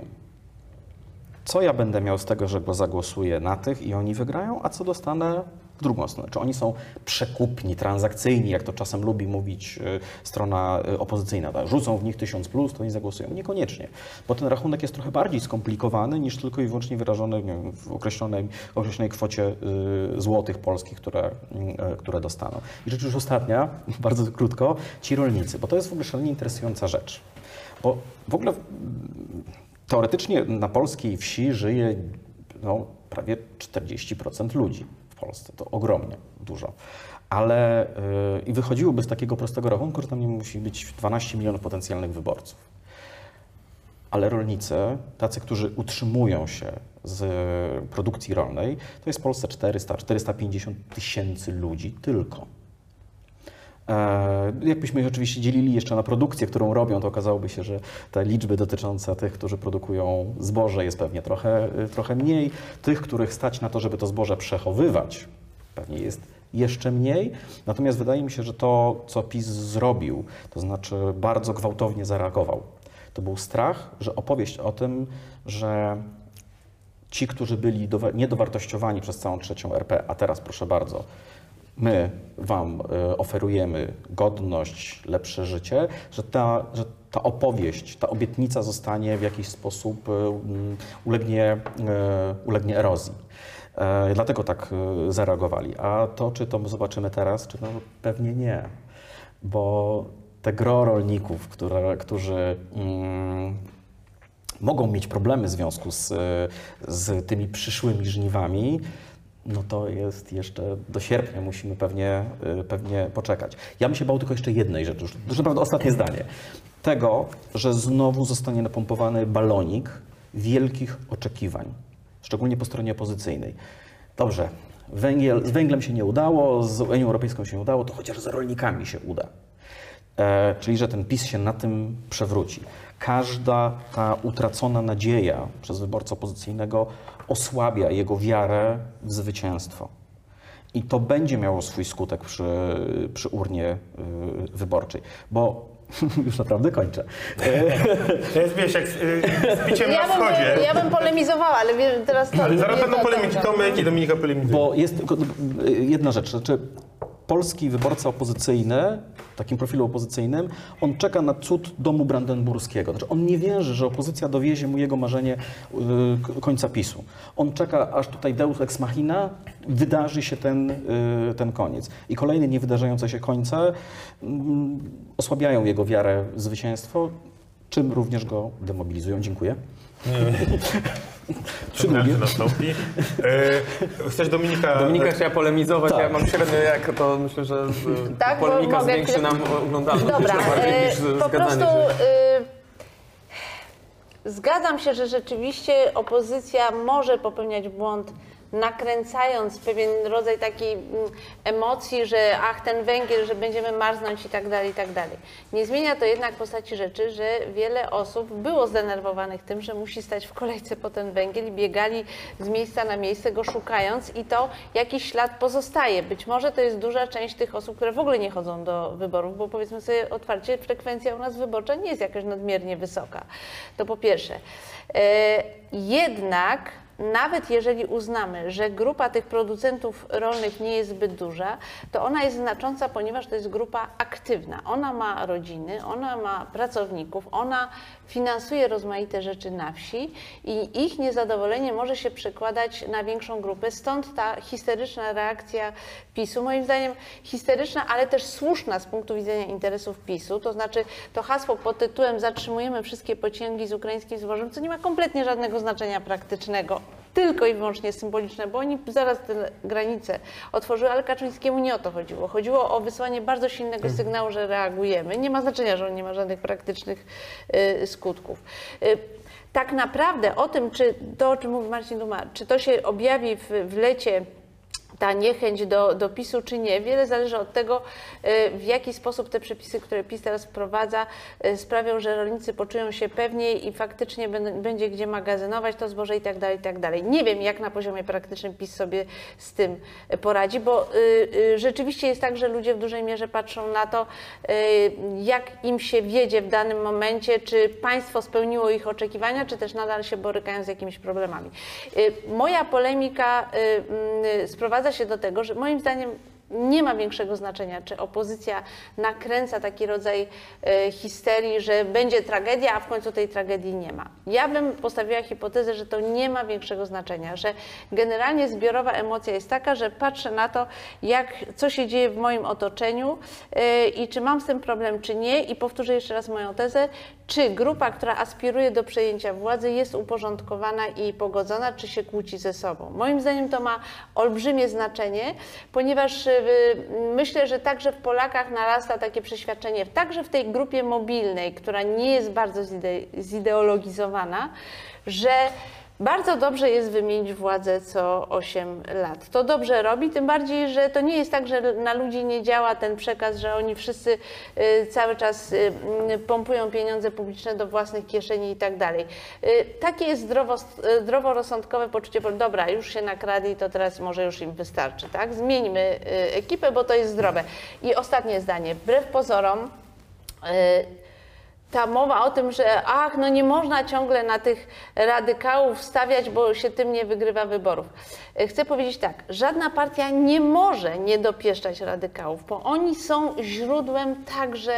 Co ja będę miał z tego, że go zagłosuję na tych i oni wygrają, a co dostanę w drugą stronę? Czy oni są przekupni, transakcyjni, jak to czasem lubi mówić y, strona y, opozycyjna, tak? rzucą w nich tysiąc plus, to oni zagłosują. Niekoniecznie, bo ten rachunek jest trochę bardziej skomplikowany niż tylko i wyłącznie wyrażony wiem, w określonej, określonej kwocie y, złotych polskich, które, które dostaną. I rzecz już ostatnia, bardzo krótko, ci rolnicy, bo to jest w ogóle szalenie interesująca rzecz. Bo w ogóle teoretycznie na polskiej wsi żyje no, prawie 40% ludzi w Polsce. To ogromnie dużo. Ale yy, i wychodziłoby z takiego prostego rachunku, że tam nie musi być 12 milionów potencjalnych wyborców. Ale rolnicy, tacy, którzy utrzymują się z produkcji rolnej, to jest w Polsce 400-450 tysięcy ludzi tylko. E, Jakbyśmy oczywiście dzielili jeszcze na produkcję, którą robią, to okazałoby się, że te liczby dotyczące tych, którzy produkują zboże jest pewnie trochę, trochę mniej. Tych, których stać na to, żeby to zboże przechowywać, pewnie jest jeszcze mniej. Natomiast wydaje mi się, że to, co PiS zrobił, to znaczy bardzo gwałtownie zareagował. To był strach, że opowieść o tym, że ci, którzy byli dowa- niedowartościowani przez całą trzecią RP, a teraz proszę bardzo, my Wam y, oferujemy godność, lepsze życie, że ta, że ta opowieść, ta obietnica zostanie w jakiś sposób y, mm, ulegnie, y, ulegnie erozji. E, Dlatego tak zareagowali. A to, czy to zobaczymy teraz, czy no, pewnie nie. Bo te gro rolników, które, którzy mm, mogą mieć problemy w związku z, z tymi przyszłymi żniwami, no to jest jeszcze do sierpnia musimy pewnie, y, pewnie poczekać. Ja bym się bał tylko jeszcze jednej rzeczy, już, naprawdę ostatnie zdanie. Tego, że znowu zostanie napompowany balonik wielkich oczekiwań, szczególnie po stronie opozycyjnej. Dobrze, węgiel, z węglem się nie udało, z Unią Europejską się nie udało, to chociaż z rolnikami się uda. E, czyli, że ten PiS się na tym przewróci. Każda ta utracona nadzieja przez wyborcę opozycyjnego osłabia jego wiarę w zwycięstwo. I to będzie miało swój skutek przy, przy urnie y, wyborczej. Bo już naprawdę kończę. To jest, wiesz, jak z, y, z piciem Ja na wschodzie. bym, ja bym polemizowała, ale teraz to Ale zaraz będą dobrze. Tomek i Dominika polemizują. Bo jest tylko y, jedna rzecz, znaczy polski wyborca opozycyjny, w takim profilu opozycyjnym, on czeka na cud domu brandenburskiego. Znaczy on nie wierzy, że opozycja dowiezie mu jego marzenie y, k- końca PiSu. On czeka, aż tutaj deus ex machina, wydarzy się ten, y, ten koniec. I kolejne niewydarzające się końce mm, osłabiają jego wiarę w zwycięstwo, czym również go demobilizują. Dziękuję. Przy drugie. nastąpi. E, chcesz Dominika... Dominika chciała polemizować, Tak. ja mam średnio jak, to myślę, że Tak, polemika mogę zwiększy nam oglądalność Dobra, jeszcze bardziej niż e, po prostu się. e, zgadzam się, że rzeczywiście opozycja może popełniać błąd, nakręcając pewien rodzaj takiej mm, emocji, że ach, ten węgiel, że będziemy marznąć i tak dalej, i tak dalej. Nie zmienia to jednak postaci rzeczy, że wiele osób było zdenerwowanych tym, że musi stać w kolejce po ten węgiel i biegali z miejsca na miejsce go szukając i to jakiś ślad pozostaje. Być może to jest duża część tych osób, które w ogóle nie chodzą do wyborów, bo powiedzmy sobie otwarcie, frekwencja u nas wyborcza nie jest jakoś nadmiernie wysoka. To po pierwsze. E, Jednak nawet jeżeli uznamy, że grupa tych producentów rolnych nie jest zbyt duża, to ona jest znacząca, ponieważ to jest grupa aktywna. Ona ma rodziny, ona ma pracowników, ona finansuje rozmaite rzeczy na wsi i ich niezadowolenie może się przekładać na większą grupę. Stąd ta histeryczna reakcja PiSu, moim zdaniem histeryczna, ale też słuszna z punktu widzenia interesów PiSu. To znaczy to hasło pod tytułem zatrzymujemy wszystkie pociągi z ukraińskim zbożem, co nie ma kompletnie żadnego znaczenia praktycznego tylko i wyłącznie symboliczne, bo oni zaraz te granice otworzyły, ale Kaczyńskiemu nie o to chodziło. Chodziło o wysłanie bardzo silnego sygnału, że reagujemy. Nie ma znaczenia, że on nie ma żadnych praktycznych y, skutków. Y, tak naprawdę o tym, czy to, o czym mówi Marcin Duma, czy to się objawi w, w lecie ta niechęć do, do PiSu czy nie. Wiele zależy od tego, e, w jaki sposób te przepisy, które PiS teraz wprowadza, e, sprawią, że rolnicy poczują się pewniej i faktycznie będzie gdzie magazynować to zboże i tak dalej, i tak dalej. Nie wiem, jak na poziomie praktycznym PiS sobie z tym poradzi, bo y, y, rzeczywiście jest tak, że ludzie w dużej mierze patrzą na to, y, jak im się wiedzie w danym momencie, czy państwo spełniło ich oczekiwania, czy też nadal się borykają z jakimiś problemami. Y, Moja polemika y, mm, się do tego, że moim zdaniem nie ma większego znaczenia, czy opozycja nakręca taki rodzaj e, histerii, że będzie tragedia, a w końcu tej tragedii nie ma. Ja bym postawiła hipotezę, że to nie ma większego znaczenia, że generalnie zbiorowa emocja jest taka, że patrzę na to, jak, co się dzieje w moim otoczeniu e, i czy mam z tym problem, czy nie. I powtórzę jeszcze raz moją tezę, czy grupa, która aspiruje do przejęcia władzy jest uporządkowana i pogodzona, czy się kłóci ze sobą. Moim zdaniem to ma olbrzymie znaczenie, ponieważ y, myślę, że także w Polakach narasta takie przeświadczenie, także w tej grupie mobilnej, która nie jest bardzo zide- zideologizowana, że bardzo dobrze jest wymienić władzę co 8 lat. To dobrze robi, tym bardziej, że to nie jest tak, że na ludzi nie działa ten przekaz, że oni wszyscy y, cały czas y, pompują pieniądze publiczne do własnych kieszeni i tak dalej. Y, Takie jest zdrowo, zdroworozsądkowe poczucie, dobra, już się nakradli, to teraz może już im wystarczy, tak? Zmieńmy ekipę, bo to jest zdrowe. I ostatnie zdanie. Wbrew pozorom, ta mowa o tym, że ach, no nie można ciągle na tych radykałów stawiać, bo się tym nie wygrywa wyborów. E, Chcę powiedzieć tak, żadna partia nie może nie dopieszczać radykałów, bo oni są źródłem także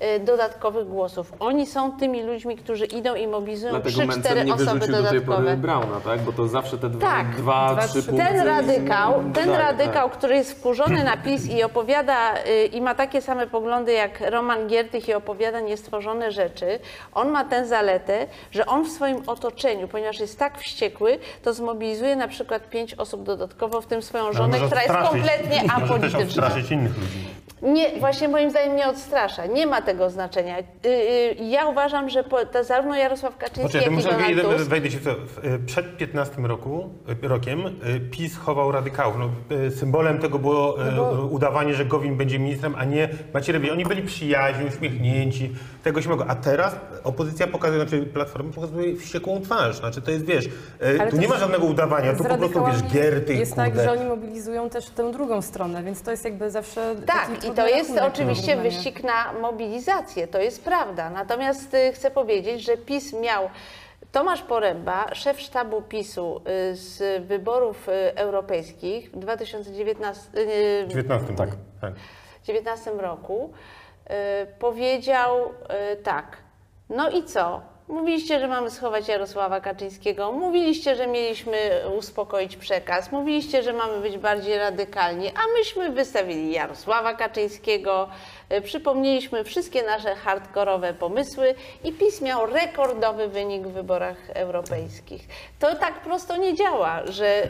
e, dodatkowych głosów. Oni są tymi ludźmi, którzy idą i mobilizują Dlatego 3-4 Mencen nie osoby wyrzucił do tej pory. Brauna, tak? Bo to zawsze te dwa, Tak. dwa, Dwa, trzy trzy punkty. Ten radykał, ten Tak, radykał, tak. który jest wkurzony na PiS i opowiada y, i ma takie same poglądy jak Roman Giertych i opowiada niestworzone rzeczy, on ma tę zaletę, że on w swoim otoczeniu, ponieważ jest tak wściekły, to zmobilizuje na przykład pięć osób dodatkowo, w tym swoją żonę, Może która jest kompletnie Może też apolityczna. innych ludzi. Nie, właśnie moim zdaniem nie odstrasza. Nie ma tego znaczenia. Y, y, Ja uważam, że po, to zarówno Jarosław Kaczyński, Poczekaj, to jak i muszę Donald Tusk... wejdę się w to. Y, Przed 15 roku, rokiem PiS chował radykałów. No, symbolem tego było No bo- udawanie, że Gowin będzie ministrem, a nie Macierewicz. Oni byli przyjaźni, uśmiechnięci, tego się mogło. A teraz opozycja pokazuje, znaczy Platforma pokazuje wściekłą twarz. Znaczy to jest, wiesz, Ale tu nie ma żadnego udawania, tu po prostu, wiesz, gierty, Jest kurde. tak, że oni mobilizują też tę drugą stronę, więc to jest jakby zawsze Tak, i to jest oczywiście wyścig na mobilizację, to jest prawda. Natomiast y, chcę powiedzieć, że PiS miał. Tomasz Poręba, szef sztabu PiSu y, z wyborów y, europejskich w 2019 y, 19, tak. tak. 2019 roku powiedział tak. No i co? Mówiliście, że mamy schować Jarosława Kaczyńskiego, mówiliście, że mieliśmy uspokoić przekaz, mówiliście, że mamy być bardziej radykalni, a myśmy wystawili Jarosława Kaczyńskiego, przypomnieliśmy wszystkie nasze hardkorowe pomysły i PiS miał rekordowy wynik w wyborach europejskich. To tak prosto nie działa, że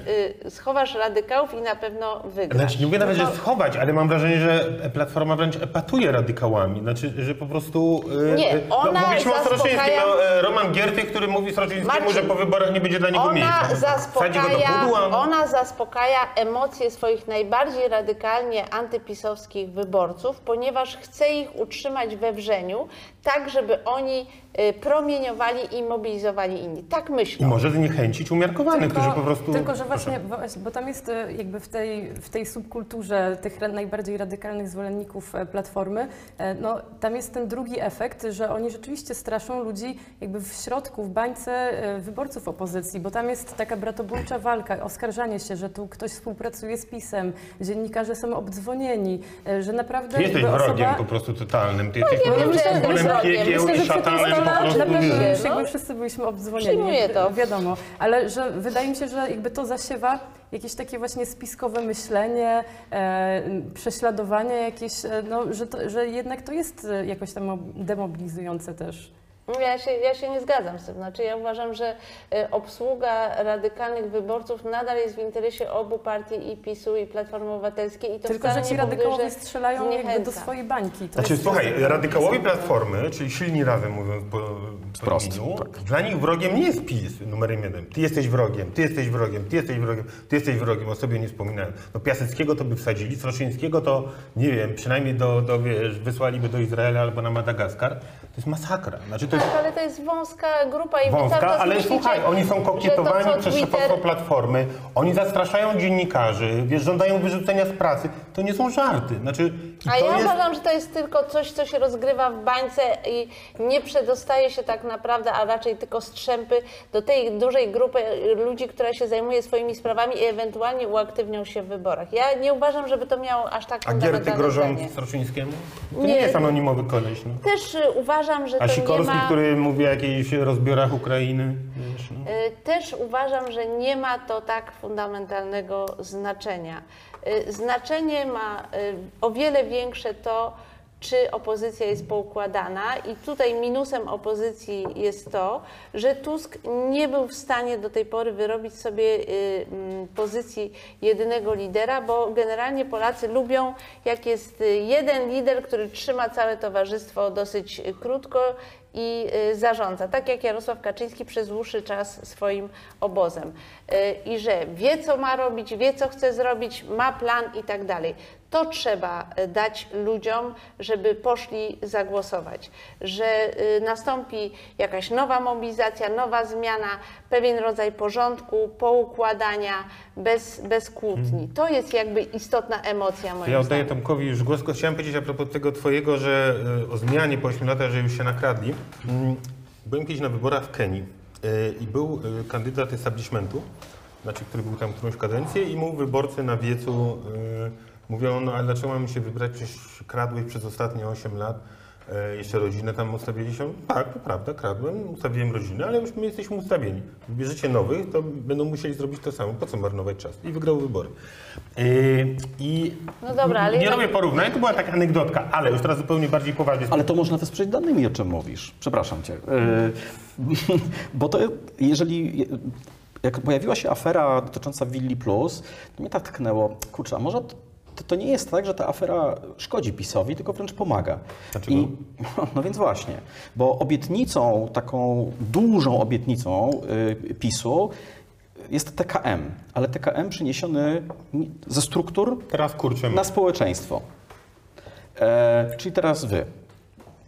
y, schowasz radykałów i na pewno wygrasz. Znaczy, nie mówię nawet, No że to- schować, ale mam wrażenie, że Platforma wręcz epatuje radykałami. Znaczy, że po prostu... e, Nie, e, ona mówiliśmy o Sroczyńskim, zaspokaja- no, e, Roman Giertych, który mówi Sroczyńskiemu, Marcin, że po wyborach nie będzie dla niego miejsca. Ona No, do zaspokaja, no. ona zaspokaja emocje swoich najbardziej radykalnie antypisowskich wyborców, ponieważ chce ich utrzymać we wrzeniu, tak żeby oni promieniowali i mobilizowali inni. Tak I myślą. może zniechęcić umiarkowanych, którzy po prostu... Tylko, że właśnie, bo, bo tam jest e, jakby w tej, w tej subkulturze tych najbardziej radykalnych zwolenników e, Platformy, e, no tam jest ten drugi efekt, że oni rzeczywiście straszą ludzi jakby w środku, w bańce e, wyborców opozycji, bo tam jest taka bratobójcza walka, oskarżanie się, że tu ktoś współpracuje z PiSem, dziennikarze są obdzwonieni, że naprawdę Ty jesteś wrogiem osoba... po prostu totalnym. Ty jesteś nie po wiem, prostu że symbolem jestem wrogiem. piekieł Myślę, i szatanem po prostu. naprawdę wiesz. jakby wszyscy byliśmy obdzwonieni, Przyjmuję to. wiadomo, ale że wydaje mi się, że jakby to zasiewa jakieś takie właśnie spiskowe myślenie, e, prześladowanie jakieś, e, no, że, to, że jednak to jest e, jakoś tam ob- demobilizujące też. No, Ja się, ja się nie zgadzam z tym. Znaczy, ja uważam, że e, obsługa radykalnych wyborców nadal jest w interesie obu partii i PiSu i Platformy Obywatelskiej i to Tylko, że wcale ci radykałowie strzelają jakby do swojej bańki. To Znaczy, jest słuchaj, radykałowie Platformy, czyli silni razem mówiąc po, po Wprost, imieniu, tak. dla nich wrogiem nie jest PiS numerem jeden. Ty jesteś wrogiem, ty jesteś wrogiem, ty jesteś wrogiem, ty jesteś wrogiem, o sobie nie wspominałem. No Piaseckiego to by wsadzili, Sroczyńskiego to, nie wiem, przynajmniej do, do wiesz, wysłaliby do Izraela albo na Madagaskar. To jest masakra. Znaczy, Tak, ale to jest wąska grupa i wy wąska, czas ale myślicie, słuchaj, oni są to, kokietowani co przez Twitter- szefostwo Platformy, oni zastraszają dziennikarzy, wiesz, żądają wyrzucenia z pracy. To nie są żarty. Znaczy, A to ja jest... uważam, że to jest tylko coś, co się rozgrywa w bańce i nie przedostaje się tak naprawdę, a raczej tylko strzępy do tej dużej grupy ludzi, która się zajmuje swoimi sprawami i ewentualnie uaktywnią się w wyborach. Ja nie uważam, żeby to miało aż tak A gierty grożą znaczenie. Sroczyńskiemu? To nie, Nie. jest anonimowy koleś. No. Też y, uważam, że A to nie Sikorski, ma... który mówi o jakichś rozbiorach Ukrainy. Wiesz, no. Y, Też uważam, że nie ma to tak fundamentalnego znaczenia. Y, Znaczenie ma y, o wiele większe to, czy opozycja jest poukładana i tutaj minusem opozycji jest to, że Tusk nie był w stanie do tej pory wyrobić sobie y, mm, pozycji jedynego lidera, bo generalnie Polacy lubią, jak jest y, jeden lider, który trzyma całe towarzystwo dosyć krótko i y, zarządza, tak jak Jarosław Kaczyński przez dłuższy czas swoim obozem. I że wie, co ma robić, wie, co chce zrobić, ma plan i tak dalej. To trzeba y, dać ludziom, żeby poszli zagłosować, że y, nastąpi jakaś nowa mobilizacja, nowa zmiana, pewien rodzaj porządku, poukładania, bez, bez kłótni. To jest jakby istotna emocja moim Ja oddaję zdaniem. Tomkowi już głos, chciałem powiedzieć a propos tego twojego, że y, o zmianie po 8 latach, że już się nakradli. Mm, Byłem kiedyś na wyborach w Kenii i był kandydat establishmentu, znaczy, który był tam którąś kadencję i mu wyborcy na wiecu mówią, no ale dlaczego mamy się wybrać, przecież kradłeś przez ostatnie 8 lat, y, jeszcze rodzinę tam ustawiliście. Tak, to prawda, kradłem, ustawiłem rodzinę, ale już my jesteśmy ustawieni. Wybierzecie nowych, to będą musieli zrobić to samo, po co marnować czas? I wygrał wybory. Y, I No dobra, ale nie jednak- robię porównań, to była taka anegdotka, ale już teraz zupełnie bardziej poważnie. Ale to można wesprzeć danymi, o czym mówisz. Przepraszam cię. Yy, bo to jeżeli. Jak pojawiła się afera dotycząca Willi Plus, to mnie tak tknęło, kurczę, a może to, to nie jest tak, że ta afera szkodzi PiSowi, tylko wręcz pomaga. Dlaczego? I, no więc właśnie, bo obietnicą, taką dużą obietnicą yy, PiSu jest TKM, ale TKM przyniesiony ni- ze struktur Teraz na społeczeństwo. E, czyli teraz wy.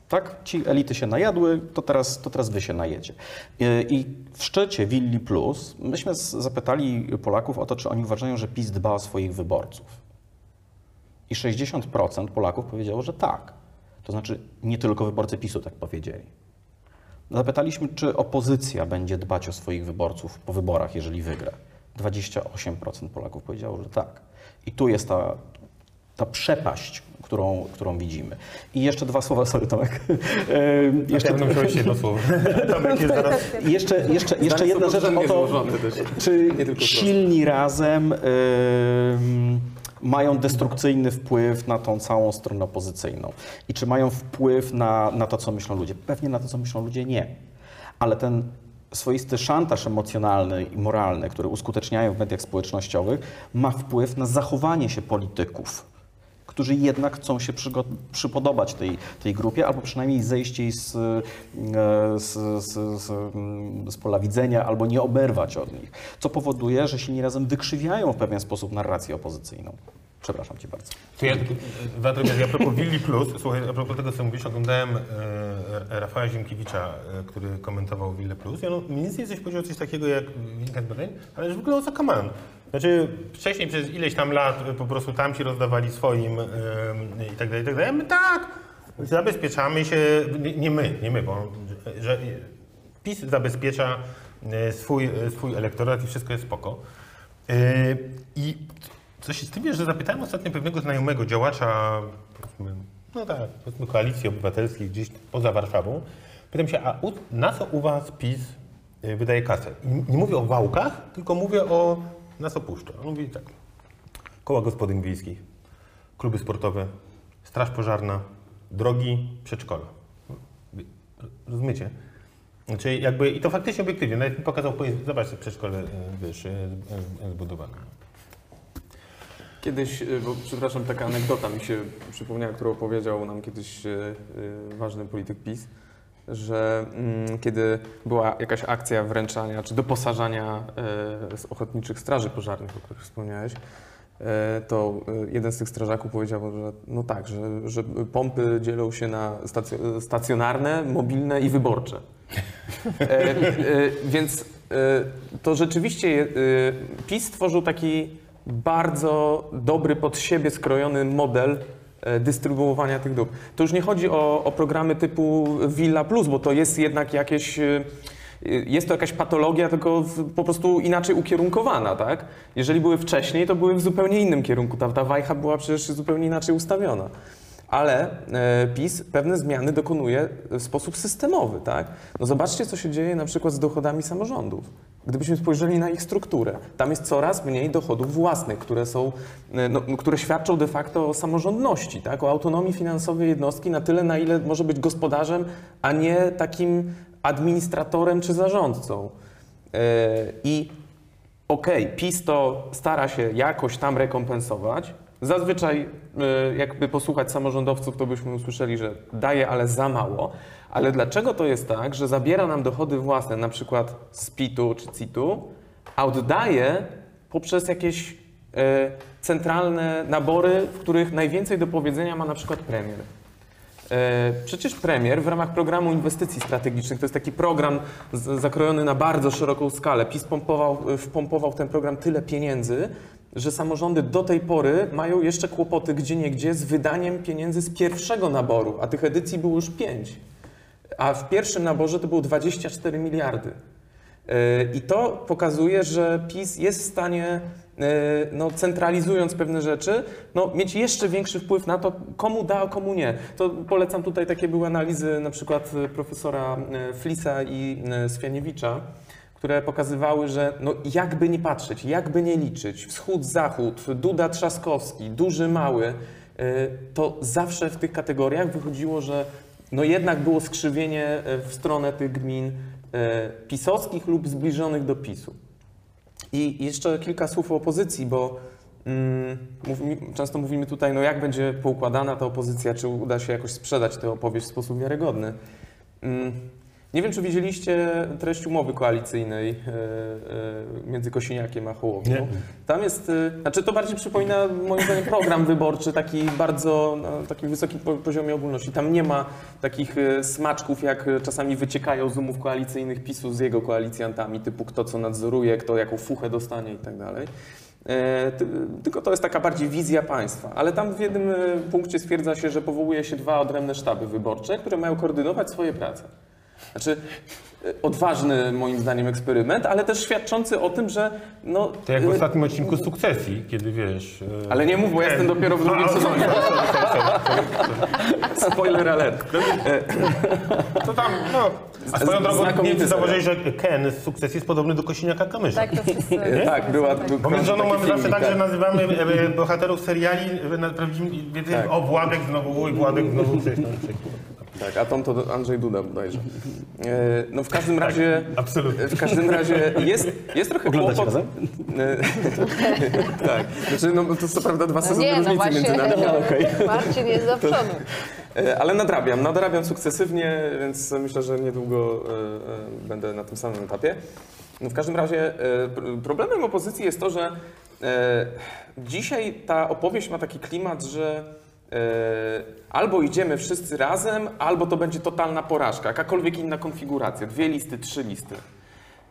Tak? Ci elity się najadły, to teraz, to teraz wy się najecie. E, I w szczycie Willi Plus myśmy zapytali Polaków o to, czy oni uważają, że PiS dba o swoich wyborców. I 60% Polaków powiedziało, że tak. To znaczy nie tylko wyborcy PiSu tak powiedzieli. Zapytaliśmy, czy opozycja będzie dbać o swoich wyborców po wyborach, jeżeli wygra. 28% Polaków powiedziało, że tak. I tu jest ta, ta przepaść, którą, którą widzimy. I jeszcze dwa słowa, sorry Tomek. E, Jeszcze jeszcze, będę musiał jeszcze jedno słowo. Tomek jest zaraz... Jeszcze, jeszcze, jeszcze jedna rzecz o to, czy Nie tylko proste. silni razem ym, mają destrukcyjny wpływ na tą całą stronę opozycyjną. I czy mają wpływ na, na to, co myślą ludzie? Pewnie na to, co myślą ludzie nie. Ale ten swoisty szantaż emocjonalny i moralny, który uskuteczniają w mediach społecznościowych, ma wpływ na zachowanie się polityków którzy jednak chcą się przypodobać tej, tej grupie, albo przynajmniej zejść jej z, e, z, z, mm, z pola widzenia, albo nie oberwać od nich. Co powoduje, że silni razem wykrzywiają w pewien sposób narrację opozycyjną. Przepraszam Cię bardzo. To ja, dwa drobiazgi. A propos Willi Plus, słuchaj, a propos tego, co mówisz, oglądałem e, Rafała Ziemkiewicza, e, który komentował Willę Plus. Ja no, mniej więcej coś powiedział coś takiego jak Wincent Badań, ale już wyglądał za kaman. Znaczy, wcześniej przez ileś tam lat po prostu tamci rozdawali swoim e, i tak dalej, i tak dalej. My tak, zabezpieczamy się, nie, nie my, nie my, bo że PiS zabezpiecza e, swój, e, swój elektorat i wszystko jest spoko. E, I co się z tym że zapytałem ostatnio pewnego znajomego działacza, no tak, powiedzmy koalicji obywatelskiej gdzieś poza Warszawą. Pytam się, a u, na co u was PiS wydaje kasę? Nie mówię o wałkach, tylko mówię o na co puszcza. On mówi tak, koła gospodyń wiejskich, kluby sportowe, straż pożarna, drogi, przedszkola. Rozumiecie? Znaczy jakby, I to faktycznie obiektywnie, nawet mi pokazał, powiedz- zobacz, przedszkole, y, wiesz, y, y, zbudowane. Kiedyś, bo przepraszam, taka anegdota mi się przypomniała, którą opowiedział nam kiedyś ważny polityk PiS, że mm, kiedy była jakaś akcja wręczania czy doposażania y, z ochotniczych straży pożarnych, o których wspomniałeś, y, to y, jeden z tych strażaków powiedział, że no tak, że, że pompy dzielą się na stacjo- stacjonarne, mobilne i wyborcze. E, e, więc e, to rzeczywiście e, PiS stworzył taki bardzo dobry pod siebie skrojony model e, dystrybuowania tych dóbr. To już nie chodzi o, o programy typu Villa Plus, bo to jest jednak jakieś. e, Jest to jakaś patologia, tylko po prostu inaczej ukierunkowana, tak? Jeżeli były wcześniej, to były w zupełnie innym kierunku. Ta, ta wajcha była przecież zupełnie inaczej ustawiona. Ale e, PiS pewne zmiany dokonuje w sposób systemowy, tak? No zobaczcie, co się dzieje na przykład z dochodami samorządów. Gdybyśmy spojrzeli na ich strukturę, tam jest coraz mniej dochodów własnych, które są, e, no, które świadczą de facto o samorządności, tak? O autonomii finansowej jednostki na tyle, na ile może być gospodarzem, a nie takim administratorem czy zarządcą. E, I okej, PiS to stara się jakoś tam rekompensować. Zazwyczaj, y, jakby posłuchać samorządowców, to byśmy usłyszeli, że daje, ale za mało. Ale dlaczego to jest tak, że zabiera nam dochody własne, na przykład z PIT-u czy CIT-u, a oddaje poprzez jakieś y, centralne nabory, w których najwięcej do powiedzenia ma na przykład premier? E, Przecież premier w ramach programu inwestycji strategicznych, to jest taki program zakrojony na bardzo szeroką skalę, PiS pompował, wpompował w ten program tyle pieniędzy, że samorządy do tej pory mają jeszcze kłopoty gdzie nie gdzie z wydaniem pieniędzy z pierwszego naboru, a tych edycji było już pięć. A w pierwszym naborze to było 24 miliardy. Yy, I to pokazuje, że PiS jest w stanie, yy, no, centralizując pewne rzeczy, no, mieć jeszcze większy wpływ na to, komu da, a komu nie. To polecam tutaj takie były analizy na przykład profesora yy, Flisa i Swianiewicza, które pokazywały, że no, jakby nie patrzeć, jakby nie liczyć, wschód, zachód, Duda, Trzaskowski, duży, mały, yy, to zawsze w tych kategoriach wychodziło, że no jednak było skrzywienie e, w stronę tych gmin e, pisowskich lub zbliżonych do PiSu. I jeszcze kilka słów o opozycji, bo mm, często mówimy tutaj, no jak będzie poukładana ta opozycja, czy uda się jakoś sprzedać tę opowieść w sposób wiarygodny. Mm, nie wiem, czy widzieliście treść umowy koalicyjnej e, e, między Kosiniakiem a Hołownią. Nie. Tam jest, e, znaczy to bardziej przypomina moim zdaniem program wyborczy, taki bardzo, na takim wysokim po- poziomie ogólności. Tam nie ma takich smaczków, jak czasami wyciekają z umów koalicyjnych PiSu z jego koalicjantami, typu kto co nadzoruje, kto jaką fuchę dostanie i tak dalej. Ty- Tylko to jest taka bardziej wizja państwa. Ale tam w jednym punkcie stwierdza się, że powołuje się dwa odrębne sztaby wyborcze, które mają koordynować swoje prace. Znaczy, e, odważny moim zdaniem eksperyment, ale też świadczący o tym, że no... To jak w e, ostatnim odcinku sukcesji, kiedy wiesz... y, Ale nie mów, bo ja jestem dopiero w drugim sezonie. Spoiler alert. To tam, no... A swoją drogą, nie Znakomity wiem, czy serial. zauważyłeś, że Ken z sukcesji jest podobny do Kosiniaka Kamysza. Tak, to wszyscy... E, Tak, była... był Bo my z żoną mamy zawsze tak, że nazywamy e, bohaterów seriali e, na prawdziwym, Tak. o Władek znowu, oj Władek znowu, coś tam. Tak, a Tom to Andrzej Duda bodajże. E, No w każdym razie... Absolutnie. W każdym razie jest, jest trochę Oglądacie kłopot. razem? E, tak. Znaczy, no to co prawda dwa No sezony nie, no różnicy właśnie, między nami. Marcin jest do przodu. E, Ale nadrabiam, nadrabiam sukcesywnie, więc myślę, że niedługo będę na tym samym etapie. No w każdym razie pr- problemem opozycji jest to, że dzisiaj ta opowieść ma taki klimat, że albo idziemy wszyscy razem, albo to będzie totalna porażka, jakakolwiek inna konfiguracja, dwie listy, trzy listy.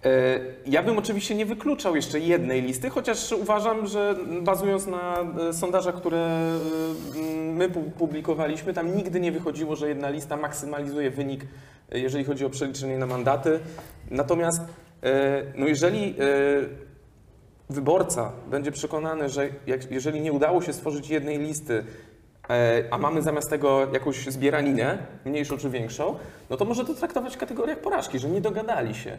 E, Ja bym oczywiście nie wykluczał jeszcze jednej listy, chociaż uważam, że bazując na e, sondażach, które my pu- publikowaliśmy, tam nigdy nie wychodziło, że jedna lista maksymalizuje wynik, jeżeli chodzi o przeliczenie na mandaty. Natomiast no jeżeli wyborca będzie przekonany, że jeżeli nie udało się stworzyć jednej listy, a mamy zamiast tego jakąś zbieraninę, mniejszą czy większą, no to może to traktować w kategoriach porażki, że nie dogadali się.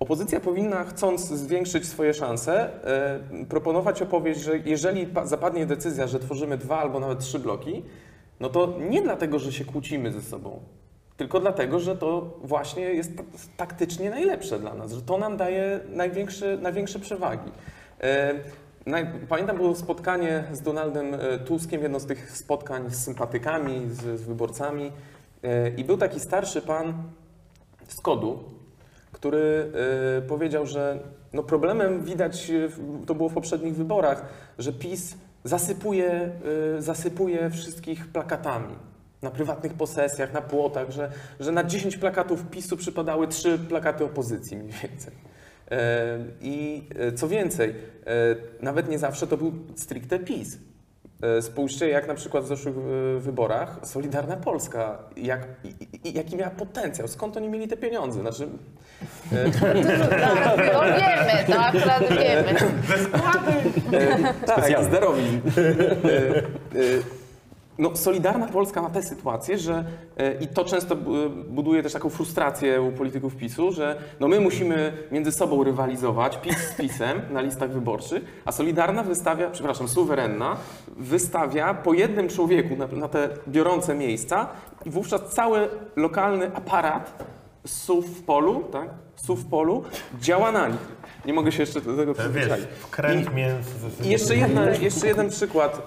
Opozycja powinna, chcąc zwiększyć swoje szanse, e, proponować opowieść, że jeżeli pa- zapadnie decyzja, że tworzymy dwa albo nawet trzy bloki, no to nie dlatego, że się kłócimy ze sobą, tylko dlatego, że to właśnie jest ta- taktycznie najlepsze dla nas, że to nam daje największe, największe przewagi. Pamiętam było spotkanie z Donaldem e, Tuskiem, jedno z tych spotkań z sympatykami, z, z wyborcami e, i był taki starszy pan z kodu, który e, powiedział, że no problemem widać, to było w poprzednich wyborach, że PiS zasypuje, zasypuje wszystkich plakatami na prywatnych posesjach, na płotach, że, że na 10 plakatów PiSu przypadały 3 plakaty opozycji mniej więcej. I e, co więcej, e, nawet nie zawsze to był stricte PiS. E, Spójrzcie, jak na przykład w zeszłych wyborach Solidarna Polska, jak, jaki miała potencjał, skąd oni mieli te pieniądze? Znaczy, e, No wiemy, to akurat wiemy. E, tak, Specjalnie. z. No, Solidarna Polska ma tę sytuację, że e, i to często bu- buduje też taką frustrację u polityków PiSu, że no my musimy między sobą rywalizować, PiS z PiSem na listach wyborczych, a Solidarna wystawia, przepraszam, suwerenna, wystawia po jednym człowieku na, na te biorące miejsca i wówczas cały lokalny aparat SUV w polu, tak, SUV w polu działa na nich. Nie mogę się jeszcze do tego przyzwyczaić. wkręt mięs... Jeszcze, jedna, jeszcze jeden przykład,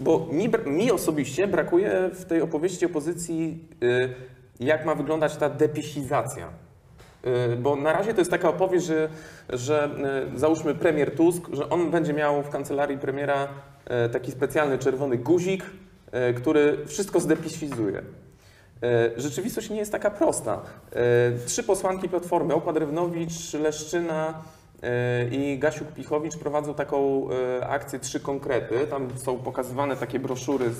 bo mi, mi osobiście brakuje w tej opowieści opozycji, y, jak ma wyglądać ta depisizacja. Y, Bo na razie to jest taka opowieść, że, że y, załóżmy premier Tusk, że on będzie miał w kancelarii premiera y, taki specjalny czerwony guzik, y, który wszystko zdepisizuje. E, Rzeczywistość nie jest taka prosta. E, Trzy posłanki Platformy, Opa Drewnowicz, Leszczyna e, i Gasiuk-Pichowicz prowadzą taką akcję Trzy Konkrety. Tam są pokazywane takie broszury,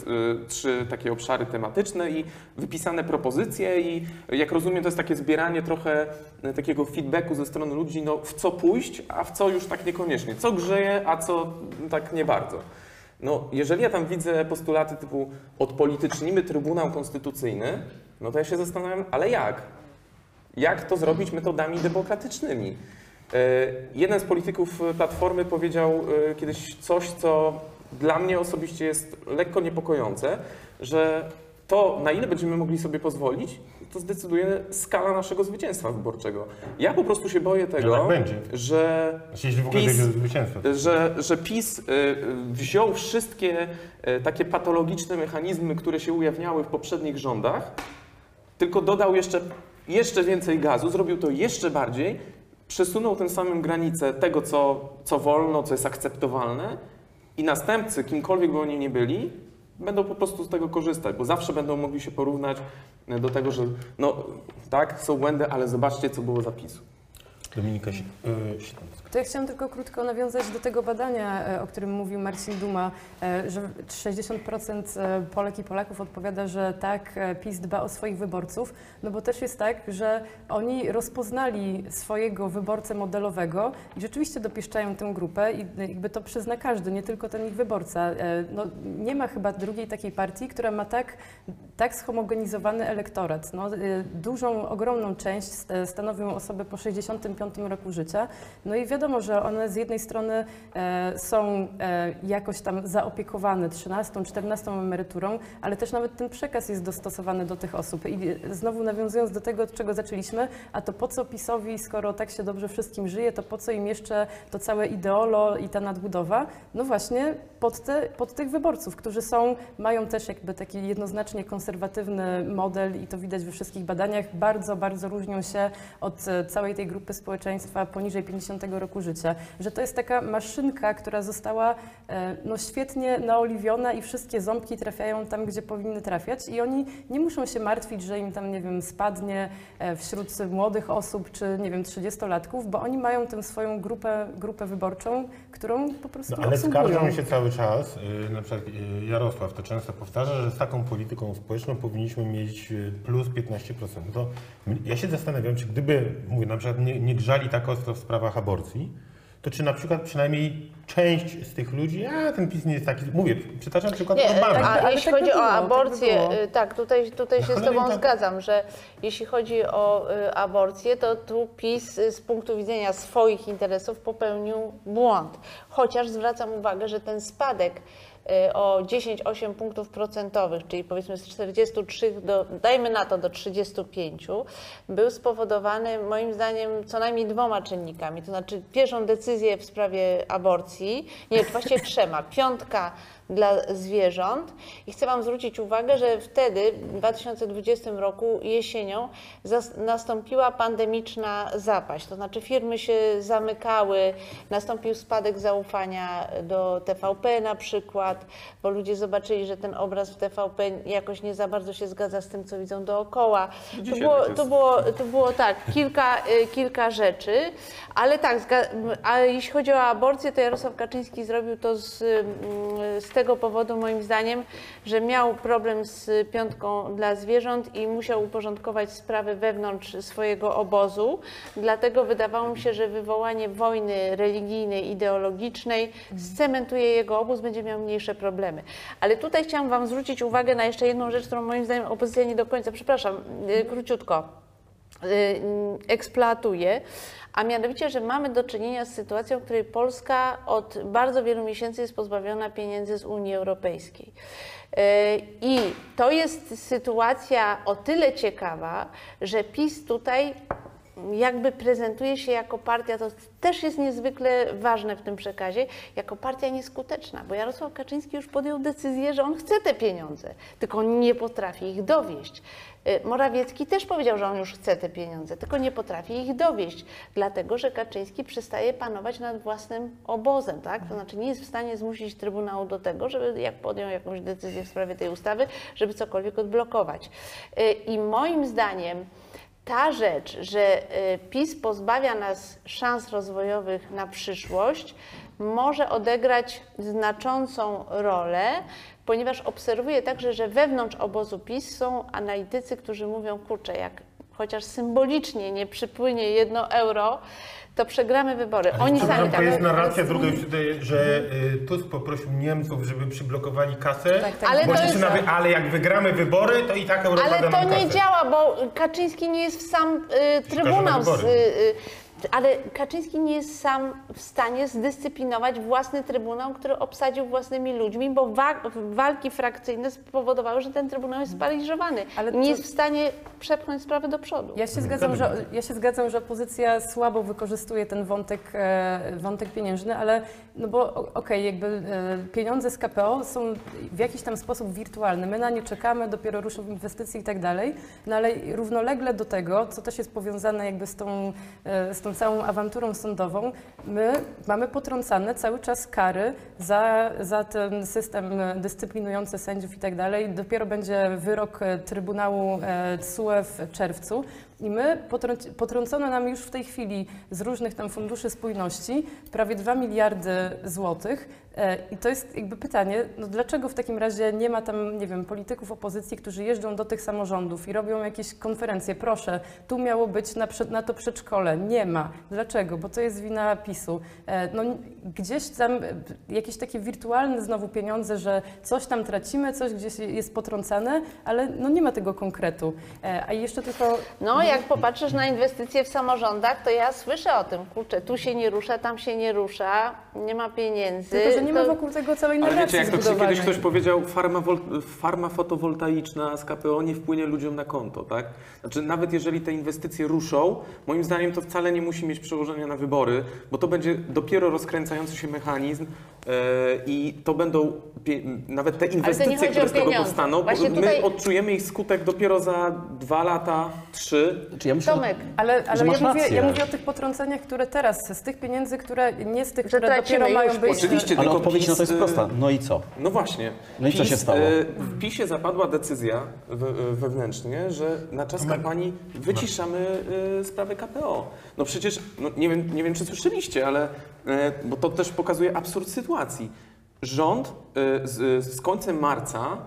trzy takie obszary tematyczne i wypisane propozycje i jak rozumiem to jest takie zbieranie trochę takiego feedbacku ze strony ludzi, no w co pójść, a w co już tak niekoniecznie. Co grzeje, a co tak nie bardzo. No, jeżeli ja tam widzę postulaty typu odpolitycznimy Trybunał Konstytucyjny, no to ja się zastanawiam, ale jak? Jak to zrobić metodami demokratycznymi? E, Jeden z polityków Platformy powiedział e, kiedyś coś, co dla mnie osobiście jest lekko niepokojące, że to, na ile będziemy mogli sobie pozwolić, to zdecyduje skala naszego zwycięstwa wyborczego. Ja po prostu się boję tego, tak będzie. że Znaczy, Jeśli w ogóle PiS- że, że PiS y, wziął wszystkie y, takie patologiczne mechanizmy, które się ujawniały w poprzednich rządach, tylko dodał jeszcze, jeszcze więcej gazu, zrobił to jeszcze bardziej, przesunął tym samym granicę tego, co, co wolno, co jest akceptowalne i następcy, kimkolwiek by oni nie byli, będą po prostu z tego korzystać, bo zawsze będą mogli się porównać do tego, że no tak, są błędy, ale zobaczcie, co było zapisu. Dominika y, Sitanowska. To ja chciałam tylko krótko nawiązać do tego badania, e, o którym mówił Marcin Duma, e, że 60% e, Polek i Polaków odpowiada, że tak, e, PiS dba o swoich wyborców, no bo też jest tak, że oni rozpoznali swojego wyborcę modelowego i rzeczywiście dopieszczają tę grupę i e, jakby to przyzna każdy, nie tylko ten ich wyborca. E, No, nie ma chyba drugiej takiej partii, która ma tak, tak schomogenizowany elektorat. No, e, dużą, ogromną część st- stanowią osoby po 65 roku życia. No i wiadomo, że one z jednej strony e, są e, jakoś tam zaopiekowane 13, 14 emeryturą, ale też nawet ten przekaz jest dostosowany do tych osób. I e, znowu nawiązując do tego, od czego zaczęliśmy, a to po co PiSowi, skoro tak się dobrze wszystkim żyje, to po co im jeszcze to całe ideolo i ta nadbudowa? No właśnie pod, te, pod tych wyborców, którzy są, mają też jakby taki jednoznacznie konserwatywny model i to widać we wszystkich badaniach, bardzo, bardzo różnią się od całej tej grupy społeczeństwa poniżej 50 roku życia. Że to jest taka maszynka, która została e, no, świetnie naoliwiona i wszystkie ząbki trafiają tam, gdzie powinny trafiać i oni nie muszą się martwić, że im tam, nie wiem, spadnie e, wśród młodych osób czy, nie wiem, 30-latków, bo oni mają tę swoją grupę, grupę wyborczą, którą po prostu No, ale obsługują. skarżą się cały czas, y, na przykład Jarosław to często powtarza, że z taką polityką społeczną powinniśmy mieć plus 15%. No To ja się zastanawiam, czy gdyby, mówię, na przykład nie, nie grzali tak ostro w sprawach aborcji, to czy na przykład przynajmniej część z tych ludzi, a ten PiS nie jest taki, mówię, przytaczam przykład Nie, Orbana. a ale jeśli tak chodzi było, o tak by aborcję, y, tak, tutaj, tutaj Na się z cholerę Tobą tak. zgadzam, że jeśli chodzi o y, aborcję, to tu PiS y, z punktu widzenia swoich interesów popełnił błąd. Chociaż zwracam uwagę, że ten spadek o 10-8 punktów procentowych, czyli powiedzmy z 43 do, dajmy na to, do 35, był spowodowany moim zdaniem co najmniej dwoma czynnikami. To znaczy pierwszą decyzję w sprawie aborcji, nie, właściwie trzema. Piątka dla zwierząt. I chcę Wam zwrócić uwagę, że wtedy, w 2020 roku jesienią, nastąpiła pandemiczna zapaść, to znaczy firmy się zamykały, nastąpił spadek zaufania do TVP na przykład, bo ludzie zobaczyli, że ten obraz w TVP jakoś nie za bardzo się zgadza z tym, co widzą dookoła. To było, tak to było, to było tak, kilka, y, kilka rzeczy, ale tak, ale jeśli chodzi o aborcję, to Jarosław Kaczyński zrobił to z, mm, z tego powodu, moim zdaniem, że miał problem z piątką dla zwierząt i musiał uporządkować sprawy wewnątrz swojego obozu. Dlatego wydawało mi się, że wywołanie wojny religijnej, ideologicznej scementuje jego obóz, będzie miał mniejsze problemy. Ale tutaj chciałam Wam zwrócić uwagę na jeszcze jedną rzecz, którą moim zdaniem opozycja nie do końca, przepraszam, y, króciutko y, eksploatuje, a mianowicie, że mamy do czynienia z sytuacją, w której Polska od bardzo wielu miesięcy jest pozbawiona pieniędzy z Unii Europejskiej. Y, I to jest sytuacja o tyle ciekawa, że PiS tutaj jakby prezentuje się jako partia, to też jest niezwykle ważne w tym przekazie, jako partia nieskuteczna, bo Jarosław Kaczyński już podjął decyzję, że on chce te pieniądze, tylko nie potrafi ich dowieść. Y, Morawiecki też powiedział, że on już chce te pieniądze, tylko nie potrafi ich dowieść, dlatego że Kaczyński przestaje panować nad własnym obozem, tak? To znaczy nie jest w stanie zmusić Trybunału do tego, żeby jak podjął jakąś decyzję w sprawie tej ustawy, żeby cokolwiek odblokować. Y, I moim zdaniem ta rzecz, że y, PiS pozbawia nas szans rozwojowych na przyszłość, może odegrać znaczącą rolę, ponieważ obserwuję także, że wewnątrz obozu PiS są analitycy, którzy mówią, kurczę, jak chociaż symbolicznie nie przypłynie jedno euro, to przegramy wybory. Oni sami Przepraszam, to tak jest narracja druga, już tutaj, że y, Tusk poprosił Niemców, żeby przyblokowali kasę, Tak, tak. Ale to nawy, ale jak wygramy wybory, to i tak Europa Ale da to nie kasę. działa, bo Kaczyński nie jest w sam y, Trybunał. Z, y, y, ale Kaczyński nie jest sam w stanie zdyscyplinować własny Trybunał, który obsadził własnymi ludźmi, bo wa walki frakcyjne spowodowały, że ten Trybunał jest sparaliżowany. Ale nie to- jest w stanie przepchnąć sprawy do przodu. Ja się, zgadzam, że, ja się zgadzam, że opozycja słabo wykorzystuje ten wątek, e, wątek pieniężny, ale no bo okej, jakby e, pieniądze z KPO są w jakiś tam sposób wirtualne. My na nie czekamy, dopiero ruszą inwestycje i tak dalej, no ale równolegle do tego, co też jest powiązane jakby z tą, e, z tą całą awanturą sądową, my mamy potrącane cały czas kary za, za ten system e, dyscyplinujący sędziów i tak dalej. Dopiero będzie wyrok e, Trybunału e, TSUE w czerwcu. I my potrąc- potrącono nam już w tej chwili z różnych tam funduszy spójności prawie 2 miliardy złotych. E, I to jest jakby pytanie, no dlaczego w takim razie nie ma tam, nie wiem, polityków opozycji, którzy jeżdżą do tych samorządów i robią jakieś konferencje. Proszę, tu miało być na, na to przedszkole. Nie ma. Dlaczego? Bo to jest wina PiSu. E, No, gdzieś tam e, jakieś takie wirtualne znowu pieniądze, że coś tam tracimy, coś gdzieś jest potrącane, ale no nie ma tego konkretu. A jeszcze tylko No, jak popatrzysz na inwestycje w samorządach, to ja słyszę o tym, kurczę, tu się nie rusza, tam się nie rusza, nie ma pieniędzy. Tylko, że nie ma To- wokół tego całej Ale narracji wiecie, jak to kiedyś ktoś powiedział, farma, wol- farma fotowoltaiczna z KPO nie wpłynie ludziom na konto, tak? Znaczy, nawet jeżeli te inwestycje ruszą, moim zdaniem to wcale nie musi mieć przełożenia na wybory, bo to będzie dopiero rozkręcający się mechanizm i to będą nawet te inwestycje, które z tego powstaną, Właśnie my tutaj- odczujemy ich skutek dopiero za dwa lata, trzy. Czy ja myślę, Tomek, Ale, ale ja, mówię, ja mówię o tych potrąceniach, które teraz, z tych pieniędzy, które nie z tych, które tracimy dopiero mają być. Oczywiście, Ale odpowiedź na to jest PiS, prosta. e, No i co? No właśnie. No i co się stało? e, W PiSie zapadła decyzja we, wewnętrznie, że na czas kampanii wyciszamy e, sprawę KPO. No przecież, no nie, wiem, nie wiem czy słyszeliście, ale, e, bo to też pokazuje absurd sytuacji. Rząd e, z, z końcem marca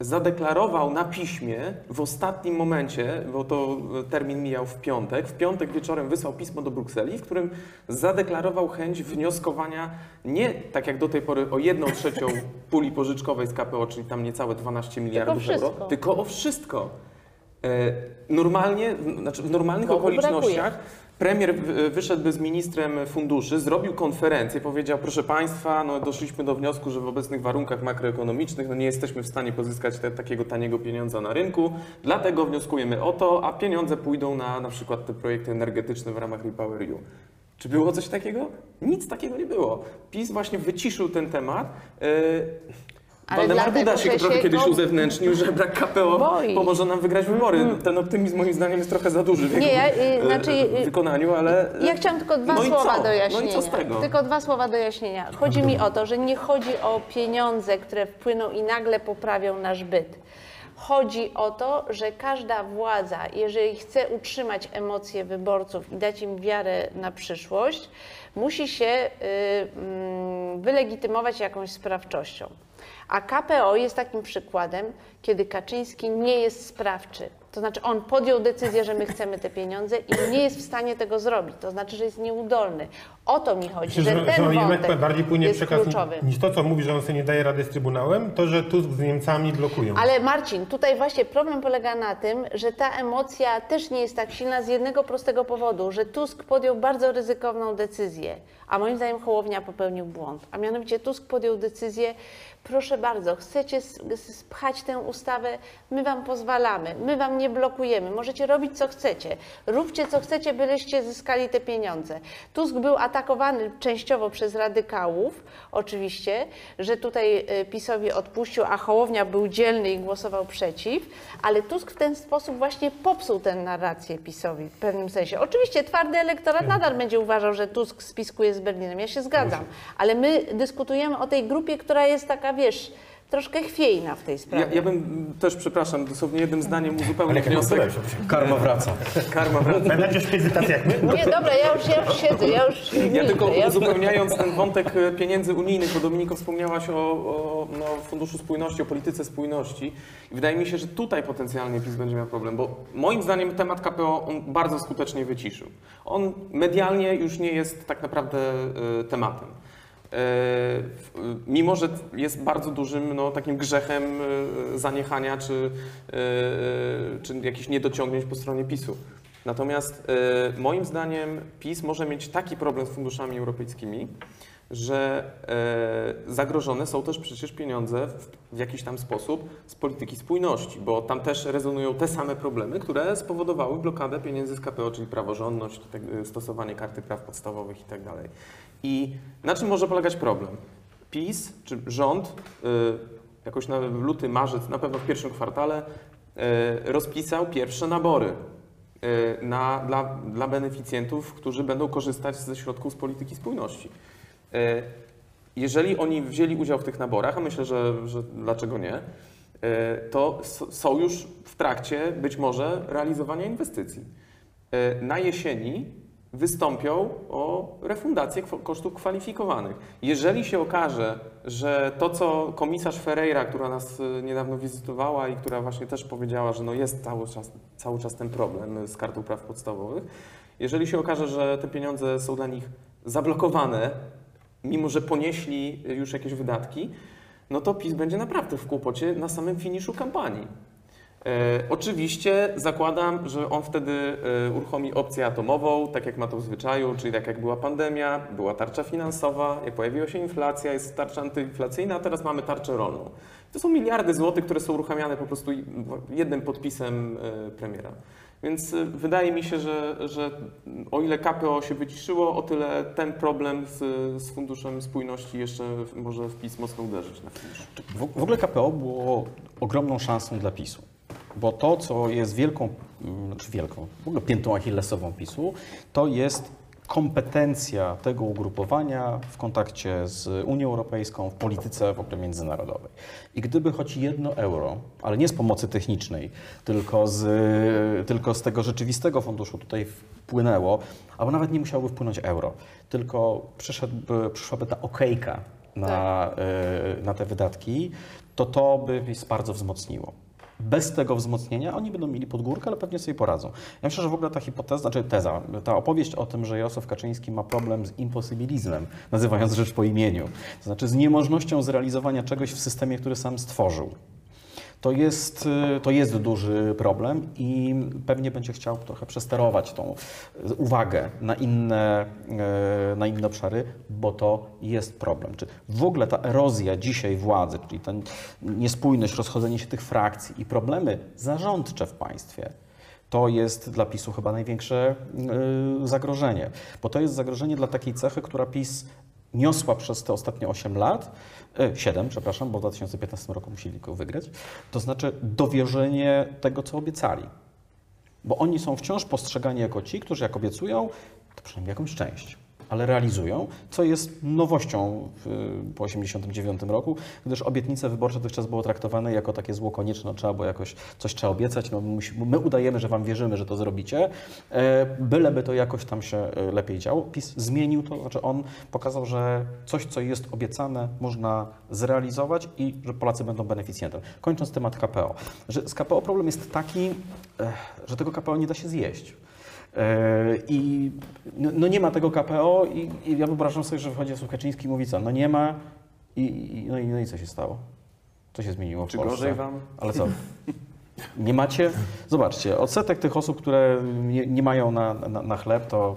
zadeklarował na piśmie w ostatnim momencie, bo to termin mijał w piątek, w piątek wieczorem wysłał pismo do Brukseli, w którym zadeklarował chęć wnioskowania nie tak jak do tej pory o jedną trzecią puli pożyczkowej z KPO, czyli tam niecałe 12 miliardów euro, wszystko. tylko o wszystko. E, Normalnie, znaczy w normalnych Bo okolicznościach premier wyszedłby z ministrem funduszy, zrobił konferencję, powiedział, proszę Państwa, no doszliśmy do wniosku, że w obecnych warunkach makroekonomicznych no nie jesteśmy w stanie pozyskać te, takiego taniego pieniądza na rynku, dlatego wnioskujemy o to, a pieniądze pójdą na na przykład te projekty energetyczne w ramach RePowerEU. Czy było coś takiego? Nic takiego nie było. PiS właśnie wyciszył ten temat. Yy, Ale Waldemar Duda się trochę się kiedyś uzewnętrznił, że brak KPO boi. Mm. pomoże nam wygrać wybory. Ten optymizm moim zdaniem jest trochę za duży w Nie, jego ja, y, e, znaczy, y, wykonaniu, ale... e, Ja chciałam tylko dwa no słowa co? No z tego? Tylko dwa słowa do jaśnienia. Chodzi mi o to, że nie chodzi o pieniądze, które wpłyną i nagle poprawią nasz byt. Chodzi o to, że każda władza, jeżeli chce utrzymać emocje wyborców i dać im wiarę na przyszłość, musi się y, mm, wylegitymować jakąś sprawczością. A KPO jest takim przykładem, kiedy Kaczyński nie jest sprawczy. To znaczy on podjął decyzję, że my chcemy te pieniądze i nie jest w stanie tego zrobić. To znaczy, że jest nieudolny. O to mi chodzi, Myślę, że że, ten że wątek bardziej płynie jest przekaz kluczowy. niż to, co mówi, że on sobie nie daje rady z Trybunałem, to, że Tusk z Niemcami blokują. Ale Marcin, tutaj właśnie problem polega na tym, że ta emocja też nie jest tak silna z jednego prostego powodu, że Tusk podjął bardzo ryzykowną decyzję, a moim zdaniem Hołownia popełnił błąd. A mianowicie Tusk podjął decyzję, proszę bardzo, chcecie spchać tę ustawę, my wam pozwalamy, my wam nie blokujemy, możecie robić co chcecie, róbcie co chcecie, byleście zyskali te pieniądze. Tusk był atakowany częściowo przez radykałów, oczywiście, że tutaj y, PiSowi odpuścił, a Hołownia był dzielny i głosował przeciw, ale Tusk w ten sposób właśnie popsuł tę narrację PiSowi w pewnym sensie. Oczywiście twardy elektorat nadal będzie uważał, że Tusk spiskuje z Berlinem, ja się zgadzam, ale my dyskutujemy o tej grupie, która jest taka, wiesz, troszkę chwiejna w tej sprawie. Ja, ja bym też, przepraszam, dosłownie jednym zdaniem uzupełnił wniosek. Karma wraca. Karma wraca. Będziesz w tacy jak my? Nie, dobra, ja już, ja już siedzę, ja już Ja milczę, tylko ja- uzupełniając ten wątek e, pieniędzy unijnych, bo Dominiko wspomniałaś o, o no, Funduszu Spójności, o polityce spójności. I wydaje mi się, że tutaj potencjalnie PiS będzie miał problem, bo moim zdaniem temat KPO on bardzo skutecznie wyciszył. On medialnie już nie jest tak naprawdę e, tematem. E, Mimo, że jest bardzo dużym no, takim grzechem e, zaniechania czy, e, czy jakichś niedociągnięć po stronie PiSu. Natomiast moim zdaniem PiS może mieć taki problem z funduszami europejskimi, że e, zagrożone są też przecież pieniądze w, w jakiś tam sposób z polityki spójności, bo tam też rezonują te same problemy, które spowodowały blokadę pieniędzy z KPO, czyli praworządność, tak, e, stosowanie karty praw podstawowych itd. I na czym może polegać problem? PiS czy rząd y, jakoś na luty, marzec, na pewno w pierwszym kwartale y, rozpisał pierwsze nabory y, na, dla, dla beneficjentów, którzy będą korzystać ze środków z polityki spójności. Y, Jeżeli oni wzięli udział w tych naborach, a myślę, że, że dlaczego nie, y, to są już w trakcie być może realizowania inwestycji. Y, Na jesieni wystąpią o refundację kosztów kwalifikowanych. Jeżeli się okaże, że to, co komisarz Ferreira, która nas niedawno wizytowała i która właśnie też powiedziała, że no jest cały czas, cały czas ten problem z kartą praw podstawowych, jeżeli się okaże, że te pieniądze są dla nich zablokowane, mimo że ponieśli już jakieś wydatki, no to PiS będzie naprawdę w kłopocie na samym finiszu kampanii. E, oczywiście zakładam, że on wtedy e, uruchomi opcję atomową, tak jak ma to w zwyczaju, czyli tak jak była pandemia, była tarcza finansowa, jak pojawiła się inflacja, jest tarcza antyinflacyjna, a teraz mamy tarczę rolną. To są miliardy złotych, które są uruchamiane po prostu jednym podpisem e, premiera. Więc e, wydaje mi się, że, że o ile KPO się wyciszyło, o tyle ten problem z, z Funduszem Spójności jeszcze może w PiS mocno uderzyć na finisz. W, w ogóle KPO było ogromną szansą dla PiSu. Bo to, co jest wielką, mm, znaczy wielką, w ogóle piętą achillesową PiSu, to jest kompetencja tego ugrupowania w kontakcie z Unią Europejską, w polityce w ogóle międzynarodowej. I gdyby choć jedno euro, ale nie z pomocy technicznej, tylko z, tylko z tego rzeczywistego funduszu tutaj wpłynęło, albo nawet nie musiałoby wpłynąć euro, tylko przyszedłby, przyszłaby ta okejka na, y, na te wydatki, to to by PiS bardzo wzmocniło. Bez tego wzmocnienia oni będą mieli podgórkę, ale pewnie sobie poradzą. Ja myślę, że w ogóle ta hipoteza, znaczy teza, ta opowieść o tym, że Jarosław Kaczyński ma problem z imposybilizmem, nazywając rzecz po imieniu, to znaczy z niemożnością zrealizowania czegoś w systemie, który sam stworzył, To jest, y, to jest duży problem i pewnie będzie chciał trochę przesterować tą uwagę na inne, y, na inne obszary, bo to jest problem. Czy w ogóle ta erozja dzisiaj władzy, czyli ta niespójność, rozchodzenie się tych frakcji i problemy zarządcze w państwie, to jest dla PiSu chyba największe y, zagrożenie, bo to jest zagrożenie dla takiej cechy, która PiS niosła przez te ostatnie 8 lat, 7, przepraszam, bo w 2015 roku musieli go wygrać, to znaczy dowierzenie tego, co obiecali. Bo oni są wciąż postrzegani jako ci, którzy jak obiecują, to przynajmniej jakąś część, ale realizują, co jest nowością w, po 1989 roku, gdyż obietnice wyborcze dotychczas było traktowane jako takie zło konieczne, trzeba było jakoś coś trzeba obiecać, no, my udajemy, że wam wierzymy, że to zrobicie, e, byleby to jakoś tam się e, lepiej działo. PiS zmienił to, znaczy on pokazał, że coś, co jest obiecane, można zrealizować i że Polacy będą beneficjentem. Kończąc temat KPO, że z KPO problem jest taki, e, że tego KPO nie da się zjeść. E, I no, no nie ma tego KPO i, i ja wyobrażam sobie, że wychodzi Jarosław Kaczyński i mówi co, no nie ma i, i, no, i, no i co się stało? Co się zmieniło w Czy Polsce? gorzej wam? Ale co? Nie macie? Zobaczcie, odsetek tych osób, które nie, nie mają na, na, na chleb, to,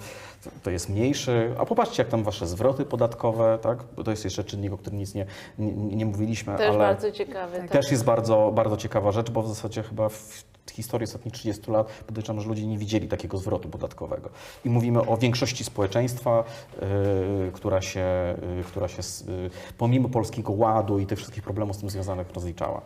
to jest mniejszy. A popatrzcie, jak tam wasze zwroty podatkowe, tak? Bo to jest jeszcze czynnik, o którym nic nie, nie, nie mówiliśmy, Też ale bardzo ciekawy. tak. też jest bardzo, bardzo ciekawa rzecz, bo w zasadzie chyba w historii ostatnich 30 lat podejrzewam, że ludzie nie widzieli takiego zwrotu podatkowego. I mówimy o większości społeczeństwa, yy, która się, yy, która się z, yy, pomimo polskiego ładu i tych wszystkich problemów z tym związanych rozliczała.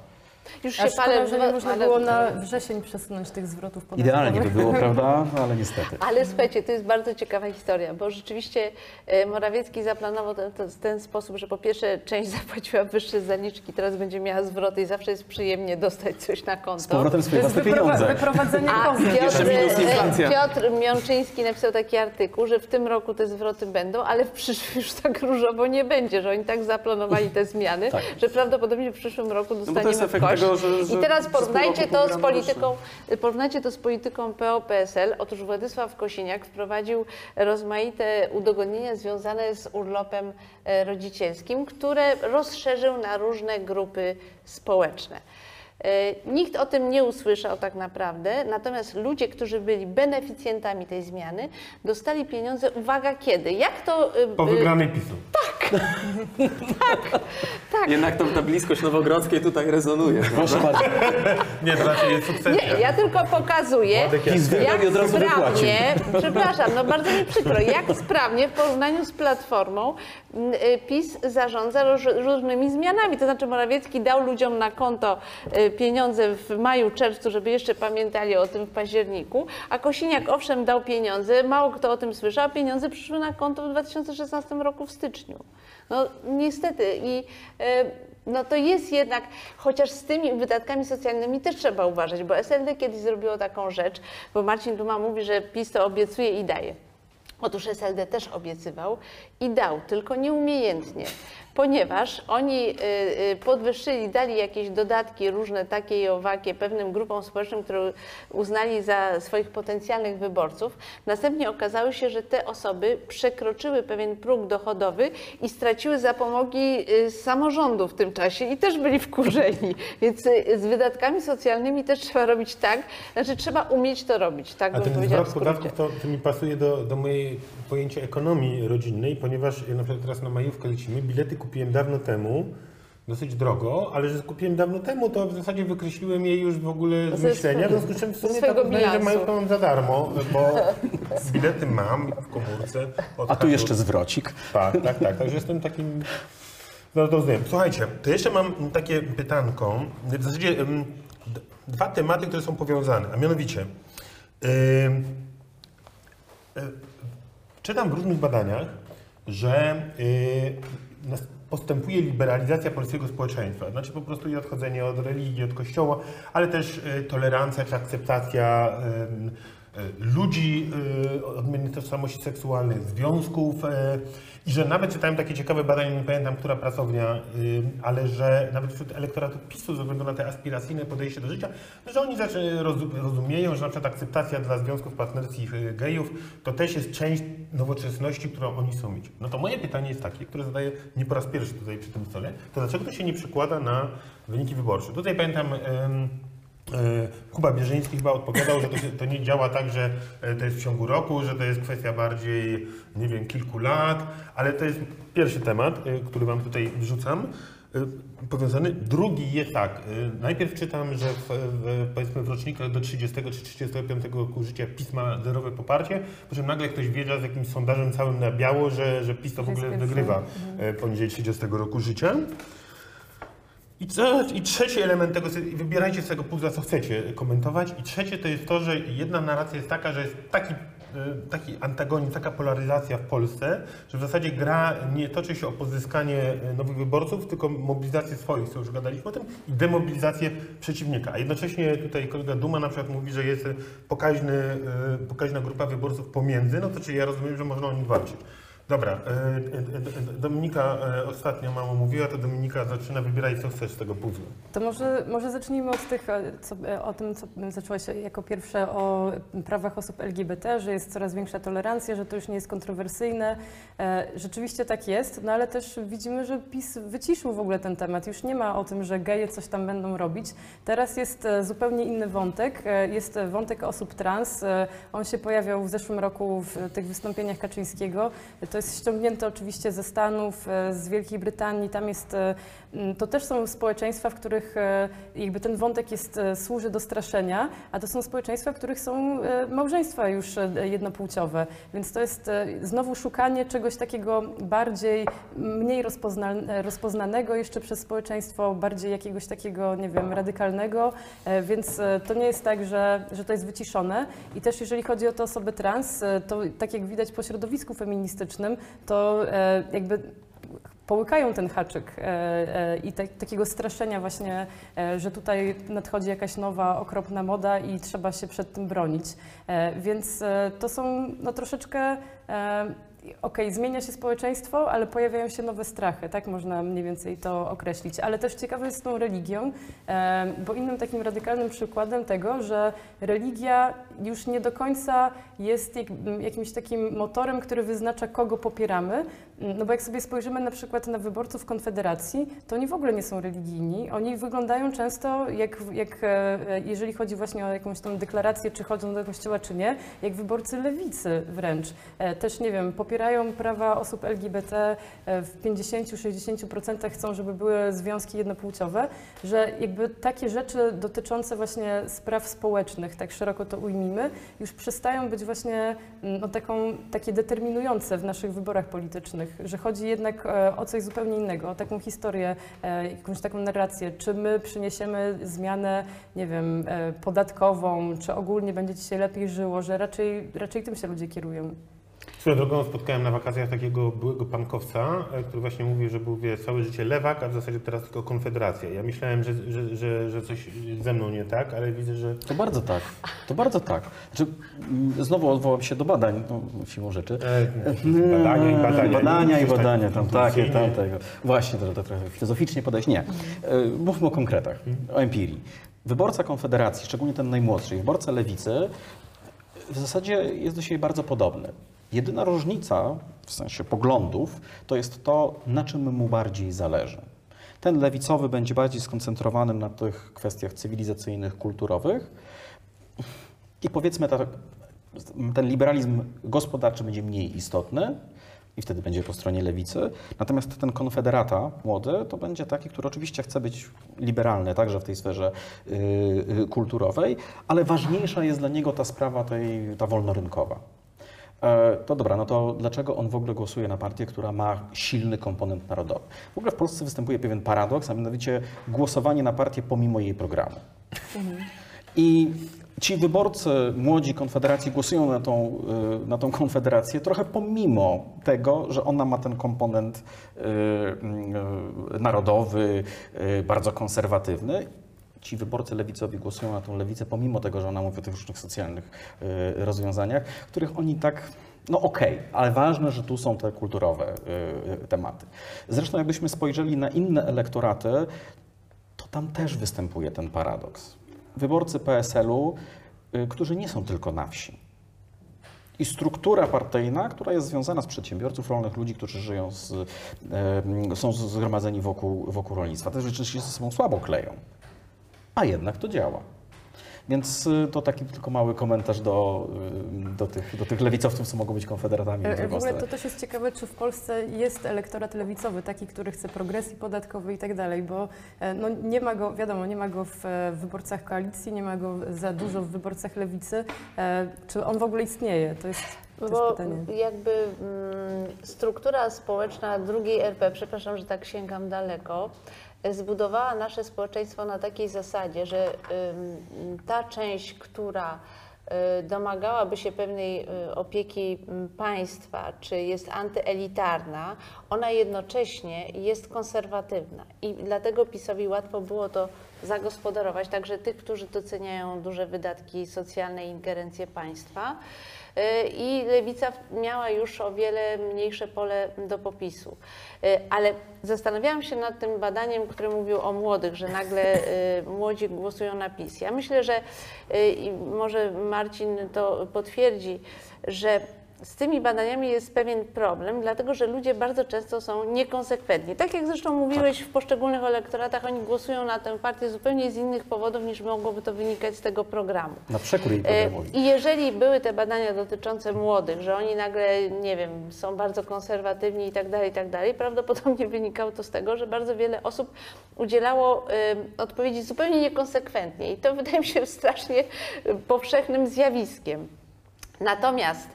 Już A się szkoda, palę, że nie można ale- było na wrzesień przesunąć tych zwrotów podatkowych. Idealnie by było, prawda? No, ale niestety. Ale słuchajcie, to jest bardzo ciekawa historia, bo rzeczywiście e, Morawiecki zaplanował w ten sposób, że po pierwsze część zapłaciła wyższe zaliczki, teraz będzie miała zwroty i zawsze jest przyjemnie dostać coś na konto. Z powrotem To swoje jest własne pieniądze. wyprowadzenie A. Piotr, e. Piotr Miączyński napisał taki artykuł, że w tym roku te zwroty będą, ale w przyszłym już tak różowo nie będzie, że oni tak zaplanowali te zmiany, Tak. że prawdopodobnie w przyszłym roku to dostaniemy jest w efekt kość. Tego, że- że I teraz porównajcie to z polityką, porównajcie to z polityką PO-PSL. Otóż Władysław Kosiniak wprowadził rozmaite udogodnienia związane z urlopem e, rodzicielskim, które rozszerzył na różne grupy społeczne. E, Nikt o tym nie usłyszał tak naprawdę, natomiast ludzie, którzy byli beneficjentami tej zmiany, dostali pieniądze, uwaga, kiedy? Jak to... e, Po e, wygranej PiSu. Tak, Jednak to, ta bliskość Nowogrodzkiej tutaj rezonuje. Proszę bardzo. Nie, to raczej jest sukcesja. Nie, ja tylko pokazuję, jak od razu sprawnie, przepraszam, no bardzo mi przykro, jak sprawnie w porównaniu z Platformą m, y, PiS zarządza róż, różnymi zmianami. To znaczy Morawiecki dał ludziom na konto y, pieniądze w maju, czerwcu, żeby jeszcze pamiętali o tym w październiku, a Kosiniak owszem dał pieniądze, mało kto o tym słyszał, a pieniądze przyszły na konto w 2016 roku w styczniu. No niestety. I e, no to jest jednak, chociaż z tymi wydatkami socjalnymi też trzeba uważać, bo SLD kiedyś zrobiło taką rzecz, bo Marcin Duma mówi, że PiS to obiecuje i daje. Otóż SLD też obiecywał i dał, tylko nieumiejętnie, ponieważ oni y, y, podwyższyli, dali jakieś dodatki różne, takie i owakie, pewnym grupom społecznym, które uznali za swoich potencjalnych wyborców. Następnie okazało się, że te osoby przekroczyły pewien próg dochodowy i straciły zapomogi y, samorządu w tym czasie i też byli wkurzeni. Więc z wydatkami socjalnymi też trzeba robić tak, znaczy trzeba umieć to robić, tak A ten zwrot podatków to, to mi pasuje do, do mojej pojęcia ekonomii rodzinnej, ponieważ ja na przykład teraz na majówkę lecimy, bilety kupiłem dawno temu, dosyć drogo, ale że kupiłem dawno temu, to w zasadzie wykreśliłem je już w ogóle z myślenia, w związku z czym w sumie tak uznaję, że majówkę mam za darmo, bo bilety mam w komórce. od A tu jeszcze zwrocik. Tak, tak, tak. Także jestem takim. No to rozumiem. Słuchajcie, to jeszcze mam takie pytanko. W zasadzie dwa tematy, które są powiązane, a mianowicie. ym, y, czytam w różnych badaniach, że y, nas- postępuje liberalizacja polskiego społeczeństwa. Znaczy po prostu i odchodzenie od religii, od kościoła, ale też y, tolerancja czy akceptacja ym, ludzi y, odmiennych tożsamości seksualnych, związków i że nawet czytałem takie ciekawe badania, nie pamiętam, która pracownia, y, ale że nawet wśród elektoratu PiSu, ze względu na te aspiracyjne podejście do życia, że oni rozumieją, że na przykład akceptacja dla związków partnerskich y, gejów to też jest część nowoczesności, którą oni chcą mieć. No to moje pytanie jest takie, które zadaję nie po raz pierwszy tutaj przy tym stole, to dlaczego to się nie przekłada na wyniki wyborcze? Tutaj pamiętam... E, Kuba Bierzyński chyba odpowiadał, że to, się, to nie działa tak, że e, to jest w ciągu roku, że to jest kwestia bardziej, nie wiem, kilku lat, ale to jest pierwszy temat, e, który Wam tutaj wrzucam. e, Powiązany. Drugi jest tak. e, Najpierw czytam, że w, w, powiedzmy w rocznikach do 30 czy 35 roku życia PiS ma zerowe poparcie, po czym nagle ktoś wiedział z jakimś sondażem całym na biało, że, że PiS to w ogóle wygrywa e, poniżej 30 roku życia. I, co, I trzeci element tego, wybierajcie z tego puzzla, co chcecie komentować. I trzecie to jest to, że jedna narracja jest taka, że jest taki, e, taki antagonizm, taka polaryzacja w Polsce, że w zasadzie gra nie toczy się o pozyskanie e, nowych wyborców, tylko mobilizację swoich, co już gadaliśmy o tym, i demobilizację przeciwnika. A jednocześnie tutaj kolega Duma na przykład mówi, że jest pokaźny, e, pokaźna grupa wyborców pomiędzy, no to czyli ja rozumiem, że można o nich walczyć. Dobra, e, e, e, Dominika ostatnio mało mówiła, to Dominika zaczyna wybierać co chcesz z tego puzzla. To może, może zacznijmy od tych, co, o tym, co zaczęłaś jako pierwsze o prawach osób LGBT, że jest coraz większa tolerancja, że to już nie jest kontrowersyjne. Rzeczywiście tak jest, no ale też widzimy, że PiS wyciszył w ogóle ten temat. Już nie ma o tym, że geje coś tam będą robić. Teraz jest zupełnie inny wątek. Jest wątek osób trans. On się pojawiał w zeszłym roku w tych wystąpieniach Kaczyńskiego. To jest ściągnięte oczywiście ze Stanów, e, z Wielkiej Brytanii. Tam jest, e, to też są społeczeństwa, w których e, jakby ten wątek jest, e, służy do straszenia, a to są społeczeństwa, w których są e, małżeństwa już jednopłciowe. Więc to jest znowu szukanie czegoś takiego bardziej, mniej rozpozna, rozpoznanego jeszcze przez społeczeństwo, bardziej jakiegoś takiego, nie wiem, radykalnego. Więc to nie jest tak, że, że to jest wyciszone. I też jeżeli chodzi o te osoby trans, to tak jak widać po środowisku feministycznym, to jakby połykają ten haczyk e, e, i te, takiego straszenia właśnie, e, że tutaj nadchodzi jakaś nowa, okropna moda i trzeba się przed tym bronić. Więc to są no, troszeczkę Okej, zmienia się społeczeństwo, ale pojawiają się nowe strachy, tak można mniej więcej to określić. Ale też ciekawe jest z tą religią, bo innym takim radykalnym przykładem tego, że religia już nie do końca jest jak, jakimś takim motorem, który wyznacza, kogo popieramy. No bo jak sobie spojrzymy na przykład na wyborców Konfederacji, to oni w ogóle nie są religijni. Oni wyglądają często, jak, jak e, jeżeli chodzi właśnie o jakąś tą deklarację, czy chodzą do kościoła, czy nie, jak wyborcy lewicy wręcz. E, Też, nie wiem, popierają prawa osób LGBT e, w 50-60% chcą, żeby były związki jednopłciowe, że jakby takie rzeczy dotyczące właśnie spraw społecznych, tak szeroko to ujmijmy, już przestają być właśnie mm, no, taką, takie determinujące w naszych wyborach politycznych, że chodzi jednak e, o coś zupełnie innego, o taką historię, e, jakąś taką narrację, czy my przyniesiemy zmianę, nie wiem, e, podatkową, czy ogólnie będzie ci się lepiej żyło, że raczej, raczej tym się ludzie kierują. Swoją drogą spotkałem na wakacjach takiego byłego pankowca, e, który właśnie mówił, że był wie, całe życie lewak, a w zasadzie teraz tylko konfederacja. Ja myślałem, że, że, że, że coś ze mną nie tak, ale widzę, że To bardzo tak. To bardzo tak. Znaczy, znowu odwołam się do badań, no, siłą rzeczy. e, badania i badania. Badania i badania, tam takie, tamtego. Właśnie, to, to trochę filozoficznie podejść. Nie. E, Mówmy o konkretach, o empirii. Wyborca Konfederacji, szczególnie ten najmłodszy, wyborca Lewicy, w zasadzie jest do siebie bardzo podobny. Jedyna różnica, w sensie poglądów, to jest to, na czym mu bardziej zależy. Ten lewicowy będzie bardziej skoncentrowany na tych kwestiach cywilizacyjnych, kulturowych i powiedzmy tak, ten liberalizm gospodarczy będzie mniej istotny i wtedy będzie po stronie lewicy. Natomiast ten konfederata młody to będzie taki, który oczywiście chce być liberalny także w tej sferze y, y, kulturowej, ale ważniejsza jest dla niego ta sprawa tej, ta wolnorynkowa. E, To dobra, no to dlaczego on w ogóle głosuje na partię, która ma silny komponent narodowy? W ogóle w Polsce występuje pewien paradoks, a mianowicie głosowanie na partię pomimo jej programu. I ci wyborcy młodzi Konfederacji głosują na tą, y, na tą Konfederację trochę pomimo tego, że ona ma ten komponent y, narodowy, bardzo konserwatywny. Ci wyborcy lewicowi głosują na tą lewicę, pomimo tego, że ona mówi o tych różnych socjalnych y, rozwiązaniach, których oni tak. No okej, ale ważne, że tu są te kulturowe y, tematy. Zresztą, jakbyśmy spojrzeli na inne elektoraty, to tam też występuje ten paradoks. Wyborcy PSL-u, y, którzy nie są tylko na wsi. I struktura partyjna, która jest związana z przedsiębiorców rolnych, ludzi, którzy żyją z, y, są zgromadzeni wokół, wokół rolnictwa, te rzeczy się ze sobą słabo kleją. A jednak to działa. Więc y, to taki tylko mały komentarz do, y, do, tych, do tych lewicowców, co mogą być konfederatami. E, w drugą W ogóle to też jest ciekawe, czy w Polsce jest elektorat lewicowy, taki, który chce progresji podatkowej i tak dalej, bo e, no, nie ma go, wiadomo, nie ma go w e, wyborcach koalicji, nie ma go za dużo w wyborcach lewicy. E, Czy on w ogóle istnieje? To jest Bo pytanie. jakby mm, struktura społeczna drugiej RP, przepraszam, że tak sięgam daleko, zbudowała nasze społeczeństwo na takiej zasadzie, że ta część, która y, domagałaby się pewnej y, opieki państwa, czy jest antyelitarna, ona jednocześnie jest konserwatywna. I dlatego PiSowi łatwo było to zagospodarować, także tych, którzy doceniają duże wydatki socjalne i ingerencje państwa. Y, I lewica miała już o wiele mniejsze pole do popisu. Y, Ale zastanawiałam się nad tym badaniem, które mówił o młodych, że nagle y, młodzi głosują na PiS. Ja myślę, że i może Marcin to potwierdzi, że z tymi badaniami jest pewien problem, dlatego że ludzie bardzo często są niekonsekwentni. Tak jak zresztą mówiłeś, w poszczególnych elektoratach oni głosują na tę partię zupełnie z innych powodów, niż mogłoby to wynikać z tego programu. Na przekór jej E, programowi. I jeżeli były te badania dotyczące młodych, że oni nagle, nie wiem, są bardzo konserwatywni i tak dalej, i tak dalej, prawdopodobnie wynikało to z tego, że bardzo wiele osób udzielało odpowiedzi zupełnie niekonsekwentnie. I to wydaje mi się strasznie powszechnym zjawiskiem. Natomiast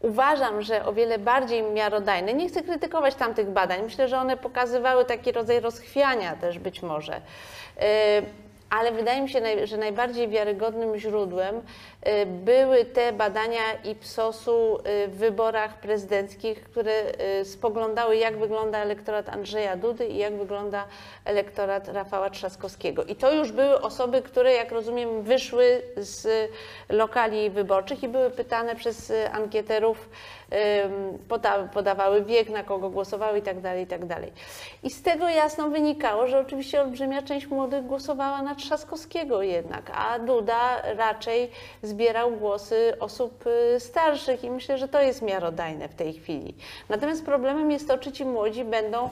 uważam, że o wiele bardziej miarodajne, nie chcę krytykować tamtych badań, myślę, że one pokazywały taki rodzaj rozchwiania też być może. Yy, Ale wydaje mi się, że najbardziej wiarygodnym źródłem y, były te badania IPSOS-u y, w wyborach prezydenckich, które y, spoglądały, jak wygląda elektorat Andrzeja Dudy i jak wygląda elektorat Rafała Trzaskowskiego. I to już były osoby, które, jak rozumiem, wyszły z lokali wyborczych i były pytane przez y, ankieterów, podawały wiek, na kogo głosowały i tak dalej, i tak. I z tego jasno wynikało, że oczywiście olbrzymia część młodych głosowała na Trzaskowskiego jednak, a Duda raczej zbierał głosy osób y, starszych i myślę, że to jest miarodajne w tej chwili. Natomiast problemem jest to, czy ci młodzi będą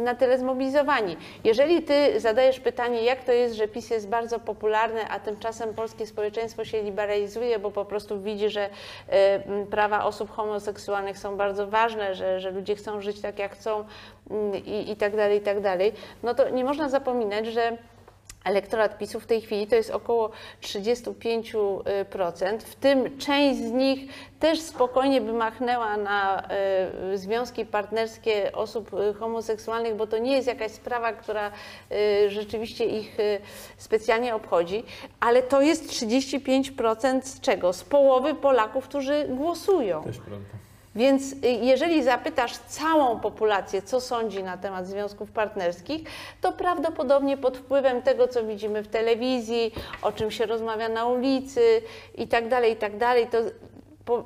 na tyle zmobilizowani. Jeżeli ty zadajesz pytanie, jak to jest, że PiS jest bardzo popularny, a tymczasem polskie społeczeństwo się liberalizuje, bo po prostu widzi, że y, prawa osób homoseksualnych są bardzo ważne, że, że ludzie chcą żyć tak, jak chcą mm, i, i tak dalej, i tak dalej, no to nie można zapominać, że Elektorat PiSu w tej chwili to jest około 35%, w tym część z nich też spokojnie by machnęła na y, związki partnerskie osób y, homoseksualnych, bo to nie jest jakaś sprawa, która y, rzeczywiście ich specjalnie obchodzi, ale to jest 35% z czego? Z połowy Polaków, którzy głosują. Prawda. Więc y, jeżeli zapytasz całą populację, co sądzi na temat związków partnerskich, to prawdopodobnie pod wpływem tego, co widzimy w telewizji, o czym się rozmawia na ulicy i tak dalej, i tak to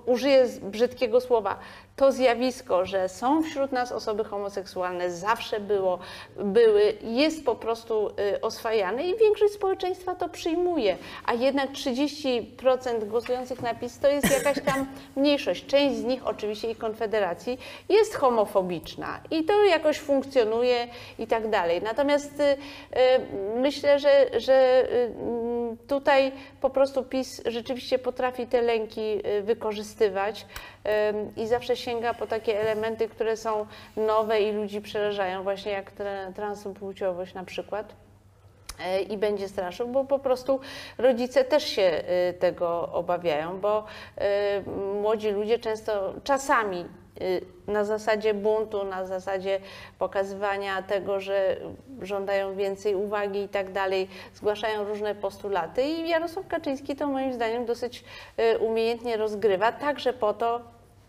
użyję brzydkiego słowa, to zjawisko, że są wśród nas osoby homoseksualne, zawsze było, były, jest po prostu y, oswajane i większość społeczeństwa to przyjmuje, a jednak 30% głosujących na PiS to jest jakaś tam mniejszość. Część z nich oczywiście i Konfederacji jest homofobiczna i to jakoś funkcjonuje i tak dalej. Natomiast y, y, myślę, że, że tutaj po prostu PiS rzeczywiście potrafi te lęki wykorzystywać i zawsze sięga po takie elementy, które są nowe i ludzi przerażają, właśnie jak tra- transpłciowość na przykład e, i będzie straszył, bo po prostu rodzice też się y, tego obawiają, bo y, młodzi ludzie często czasami na zasadzie buntu, na zasadzie pokazywania tego, że żądają więcej uwagi i tak dalej, zgłaszają różne postulaty i Jarosław Kaczyński to moim zdaniem dosyć umiejętnie rozgrywa, także po to,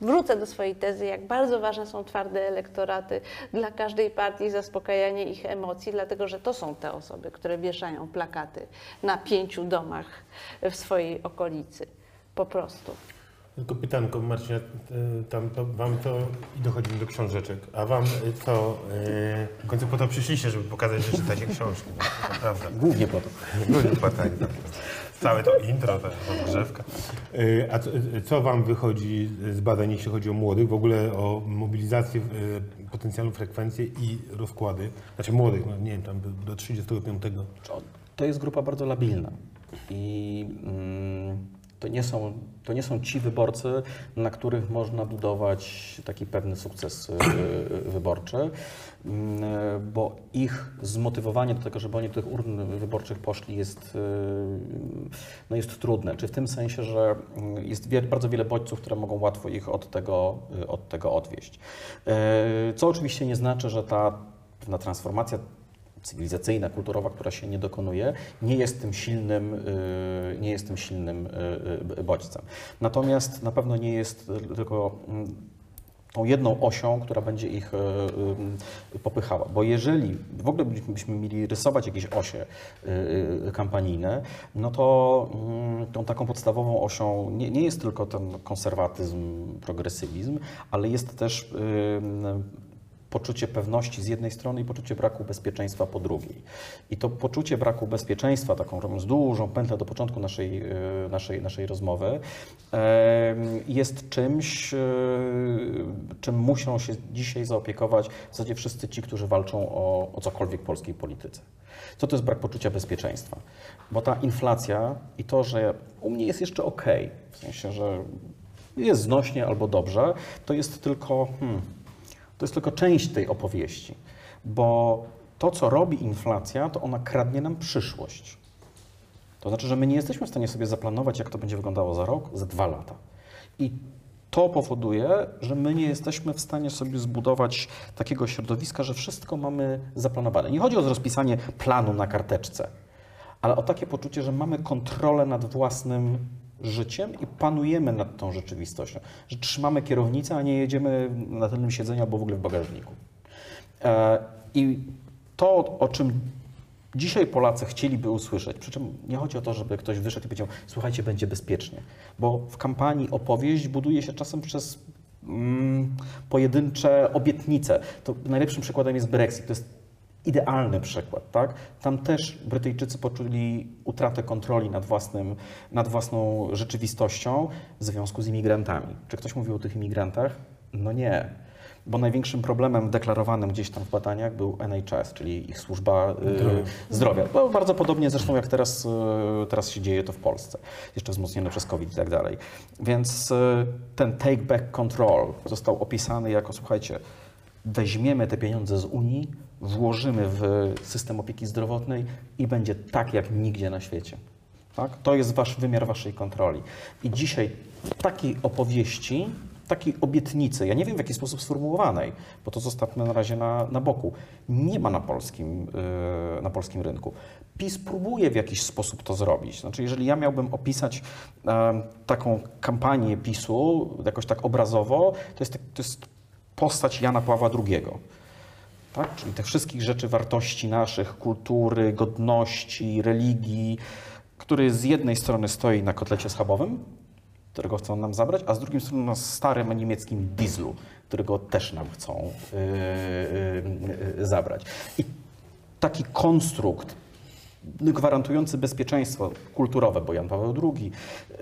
wrócę do swojej tezy, jak bardzo ważne są twarde elektoraty dla każdej partii, zaspokajanie ich emocji, dlatego że to są te osoby, które wieszają plakaty na pięciu domach w swojej okolicy. Po prostu. Tylko pytanko, Marcin, e, tam to, wam to i dochodzimy do książeczek, a wam e, co, e, w końcu po to przyszliście, żeby pokazać, że czytacie książki, no, to prawda. Głównie po to. No nie płatali, tak. Całe to intro, ta rozgrzewka. E, A co, co wam wychodzi z badań, jeśli chodzi o młodych, w ogóle o mobilizację e, potencjalną frekwencję i rozkłady, znaczy młodych, no nie wiem, tam do 35. To jest grupa bardzo labilna i mm, to, nie są, to nie są ci wyborcy, na których można budować taki pewny sukces y, y, wyborczy, mm, bo ich zmotywowanie do tego, żeby oni do tych urn wyborczych poszli jest, y, no jest trudne. Czy w tym sensie, że mm, jest bardzo wiele bodźców, które mogą łatwo ich od tego, y, od tego odwieść. Y, Co oczywiście nie znaczy, że ta pewna transformacja cywilizacyjna, kulturowa, która się nie dokonuje, nie jest tym silnym, y, nie jest tym silnym y, y, bodźcem. Natomiast na pewno nie jest tylko mm, tą jedną osią, która będzie ich popychała. Bo jeżeli w ogóle byśmy- mieli rysować jakieś osie kampanijne, no to mm, tą taką podstawową osią nie, nie jest tylko ten konserwatyzm, progresywizm, ale jest też poczucie pewności z jednej strony i poczucie braku bezpieczeństwa po drugiej. I to poczucie braku bezpieczeństwa, taką robiąc dużą pętlę do początku naszej, e, naszej, naszej rozmowy, jest czymś, e, czym muszą się dzisiaj zaopiekować w zasadzie wszyscy ci, którzy walczą o, o cokolwiek polskiej polityce. Co to jest brak poczucia bezpieczeństwa? Bo ta inflacja i to, że u mnie jest jeszcze ok, w sensie, że jest znośnie albo dobrze, to jest tylko... Hmm, to jest tylko część tej opowieści, bo to, co robi inflacja, to ona kradnie nam przyszłość. To znaczy, że my nie jesteśmy w stanie sobie zaplanować, jak to będzie wyglądało za rok, za dwa lata. I to powoduje, że my nie jesteśmy w stanie sobie zbudować takiego środowiska, że wszystko mamy zaplanowane. Nie chodzi o rozpisanie planu na karteczce, ale o takie poczucie, że mamy kontrolę nad własnym życiem i panujemy nad tą rzeczywistością. Że trzymamy kierownicę, a nie jedziemy na tylnym siedzeniu albo w ogóle w bagażniku. E, I to, o czym dzisiaj Polacy chcieliby usłyszeć, przy czym nie chodzi o to, żeby ktoś wyszedł i powiedział, słuchajcie, będzie bezpiecznie, bo w kampanii opowieść buduje się czasem przez mm, pojedyncze obietnice. To najlepszym przykładem jest Brexit. To jest idealny przykład, tak? Tam też Brytyjczycy poczuli utratę kontroli nad, własnym, nad własną rzeczywistością w związku z imigrantami. Czy ktoś mówił o tych imigrantach? No nie. Bo największym problemem deklarowanym gdzieś tam w badaniach był NHS, czyli ich służba y, zdrowia. Bo bardzo podobnie zresztą jak teraz, y, teraz się dzieje to w Polsce. Jeszcze wzmocnione przez COVID i tak dalej. Więc y, ten take back control został opisany jako, słuchajcie, weźmiemy te pieniądze z Unii, włożymy w system opieki zdrowotnej i będzie tak jak nigdzie na świecie. Tak? To jest wasz wymiar waszej kontroli. I dzisiaj takiej opowieści, takiej obietnicy, ja nie wiem w jaki sposób sformułowanej, bo to zostawmy na razie na, na boku, nie ma na polskim, yy, na polskim rynku. PiS próbuje w jakiś sposób to zrobić. Znaczy, jeżeli ja miałbym opisać taką kampanię PiSu jakoś tak obrazowo, to jest, to jest postać Jana Pawła II. Tak? Czyli tych wszystkich rzeczy, wartości naszych, kultury, godności, religii, który z jednej strony stoi na kotlecie schabowym, którego chcą nam zabrać, a z drugiej strony na starym niemieckim dieslu, którego też nam chcą yy, yy, yy, zabrać. I taki konstrukt gwarantujący bezpieczeństwo kulturowe, bo Jan Paweł II, yy,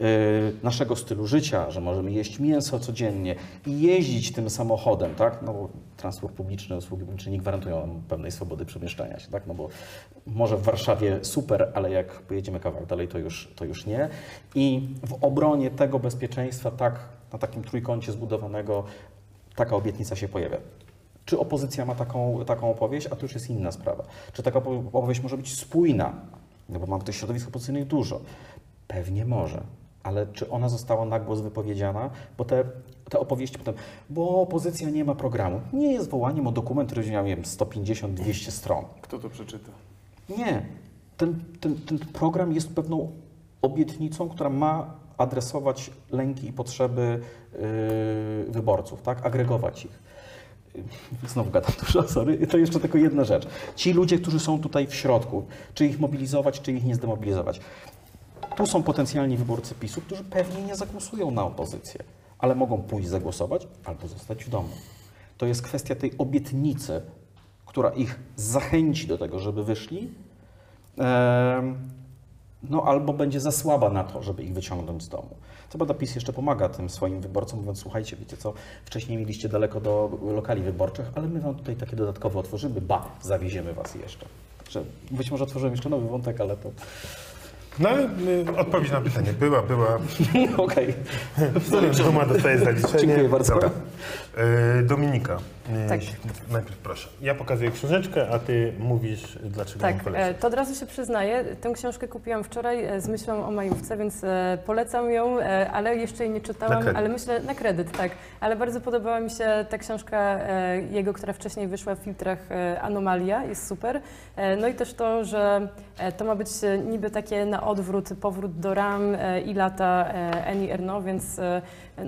naszego stylu życia, że możemy jeść mięso codziennie i jeździć tym samochodem, tak? No bo transport publiczny, usługi publiczne nie gwarantują nam pewnej swobody przemieszczania się, tak? No bo może w Warszawie super, ale jak pojedziemy kawałek dalej, to już, to już nie. I w obronie tego bezpieczeństwa, tak, na takim trójkącie zbudowanego, taka obietnica się pojawia. Czy opozycja ma taką, taką opowieść? A to już jest inna sprawa. Czy taka opo- opowieść może być spójna? No bo mam tych środowisk opozycyjnych dużo. Pewnie może. Ale czy ona została na głos wypowiedziana? Bo te, te opowieści potem, bo opozycja nie ma programu. Nie jest wołaniem o dokument, który miał, nie wiem, 150-200 stron. Kto to przeczyta? Nie. Ten, ten, ten program jest pewną obietnicą, która ma adresować lęki i potrzeby yy, wyborców, tak? agregować ich. Znowu gadam dużo, sorry. To jeszcze tylko jedna rzecz. Ci ludzie, którzy są tutaj w środku, czy ich mobilizować, czy ich nie zdemobilizować. Tu są potencjalni wyborcy PiSu, którzy pewnie nie zagłosują na opozycję, ale mogą pójść zagłosować albo zostać w domu. To jest kwestia tej obietnicy, która ich zachęci do tego, żeby wyszli, no albo będzie za słaba na to, żeby ich wyciągnąć z domu. Co prawda PiS jeszcze pomaga tym swoim wyborcom, mówiąc, słuchajcie, wiecie co, wcześniej mieliście daleko do lokali wyborczych, ale my wam tutaj takie dodatkowe otworzymy, ba, zawieziemy was jeszcze. Że być może otworzyłem jeszcze nowy wątek, ale to... No ale y, odpowiedź na pytanie była, była. Okej. Duma dostaje zaliczenie. Dziękuję bardzo. Dobra. Y, Dominika, y, Tak. najpierw proszę. Ja pokazuję książeczkę, a ty mówisz, dlaczego ją Tak, polecasz. e, to od razu się przyznaję. Tę książkę kupiłam wczoraj e, z myślą o majówce, więc e, polecam ją, e, ale jeszcze jej nie czytałam, ale myślę na kredyt, tak. Ale bardzo podobała mi się ta książka e, jego, która wcześniej wyszła w filtrach e, Anomalia, jest super. E, No i też to, że e, to ma być e, niby takie na odwrót, powrót do ram e, i lata e, Annie Ernaux, więc e,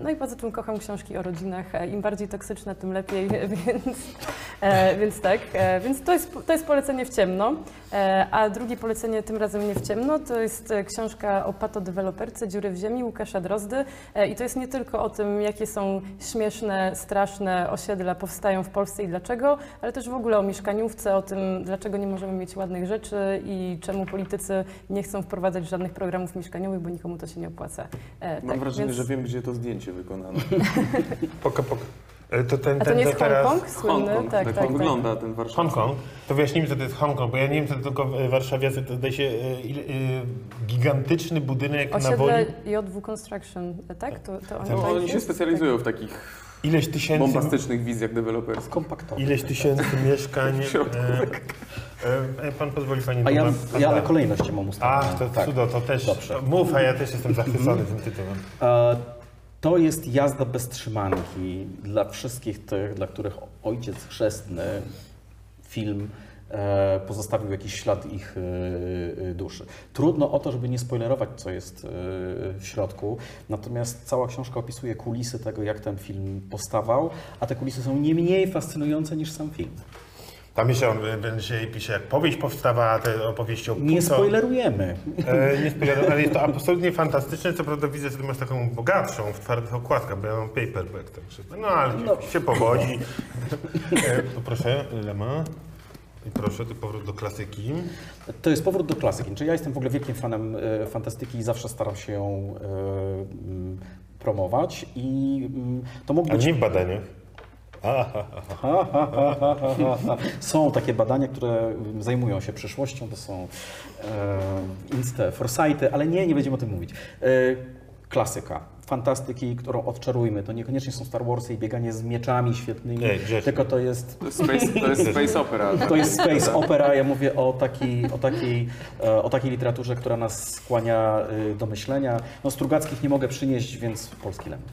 no i poza tym kocham książki o rodzinach. E, Im bardziej toksyczne, tym lepiej, więc, e, więc tak. E, więc to jest, to jest polecenie w ciemno. E, a drugie polecenie, tym razem nie w ciemno, to jest e, książka o patodeweloperce Dziury w ziemi Łukasza Drozdy. E, I to jest nie tylko o tym, jakie są śmieszne, straszne osiedla powstają w Polsce i dlaczego, ale też w ogóle o mieszkaniówce, o tym, dlaczego nie możemy mieć ładnych rzeczy i czemu politycy nie chcą wprowadzać żadnych programów mieszkaniowych, bo nikomu to się nie opłaca. E, Mam tak, wrażenie, więc- że wiem, gdzie to zdjęcie wykonano. Poka, poka. Y, To ten, A to ten, nie to jest teraz... Hongkong słynny? Hongkong, tak, tak, tak, tak. wygląda ten warszawski. Hongkong, to wyjaśnijmy, co to jest Hongkong, bo ja nie wiem, co to tylko w Warszawie, to zdaje się y, y, gigantyczny budynek na woli. Osiedle JW Construction, tak? To, to oni, No, tak oni się jest? specjalizują w takich Ileś tysięcy, bombastycznych wizjach deweloperskich. Kompaktowo. ileś tysięcy mieszkań. W środku. e, e, pan pozwoli, pani A ja, Duma. ja tak. kolejność mam ustawioną. Ach, to tak. cudo, to też. Dobrze. Mów, a ja też jestem zachwycony tym tytułem. E, To jest jazda bez trzymanki dla wszystkich tych, dla których ojciec chrzestny, film e, pozostawił jakiś ślad ich e, e, duszy. Trudno o to, żeby nie spoilerować, co jest w środku, natomiast cała książka opisuje kulisy tego, jak ten film powstawał, a te kulisy są nie mniej fascynujące niż sam film. Tam jeszcze on będzie pisze, jak powieść powstawała, te opowieści o Nie spoilerujemy. E, nie spoileruję, ale jest to absolutnie fantastyczne. Co prawda widzę, że ty masz taką bogatszą w twardych okładkach, bo ja mam paperback, także. No ale się powodzi. E, poproszę, Lema. I proszę, ty powrót do klasyki. To jest powrót do klasyki. Czyli ja jestem w ogóle wielkim fanem e, fantastyki i zawsze staram się ją e, promować. I mm, to mógł Ale być. nie w badaniach. Ha, ha, ha. Są takie badania, które zajmują się przyszłością, to są e, inste foresighty, ale nie, nie będziemy o tym mówić. E, klasyka. Fantastyki, którą odczarujmy. To niekoniecznie są Star Warsy i bieganie z mieczami świetnymi, tylko to jest To jest space, to jest space opera. to jest space opera. Ja mówię o takiej, o takiej, e, o takiej literaturze, która nas skłania y, do myślenia. No, Strugackich nie mogę przynieść, więc polski lemon.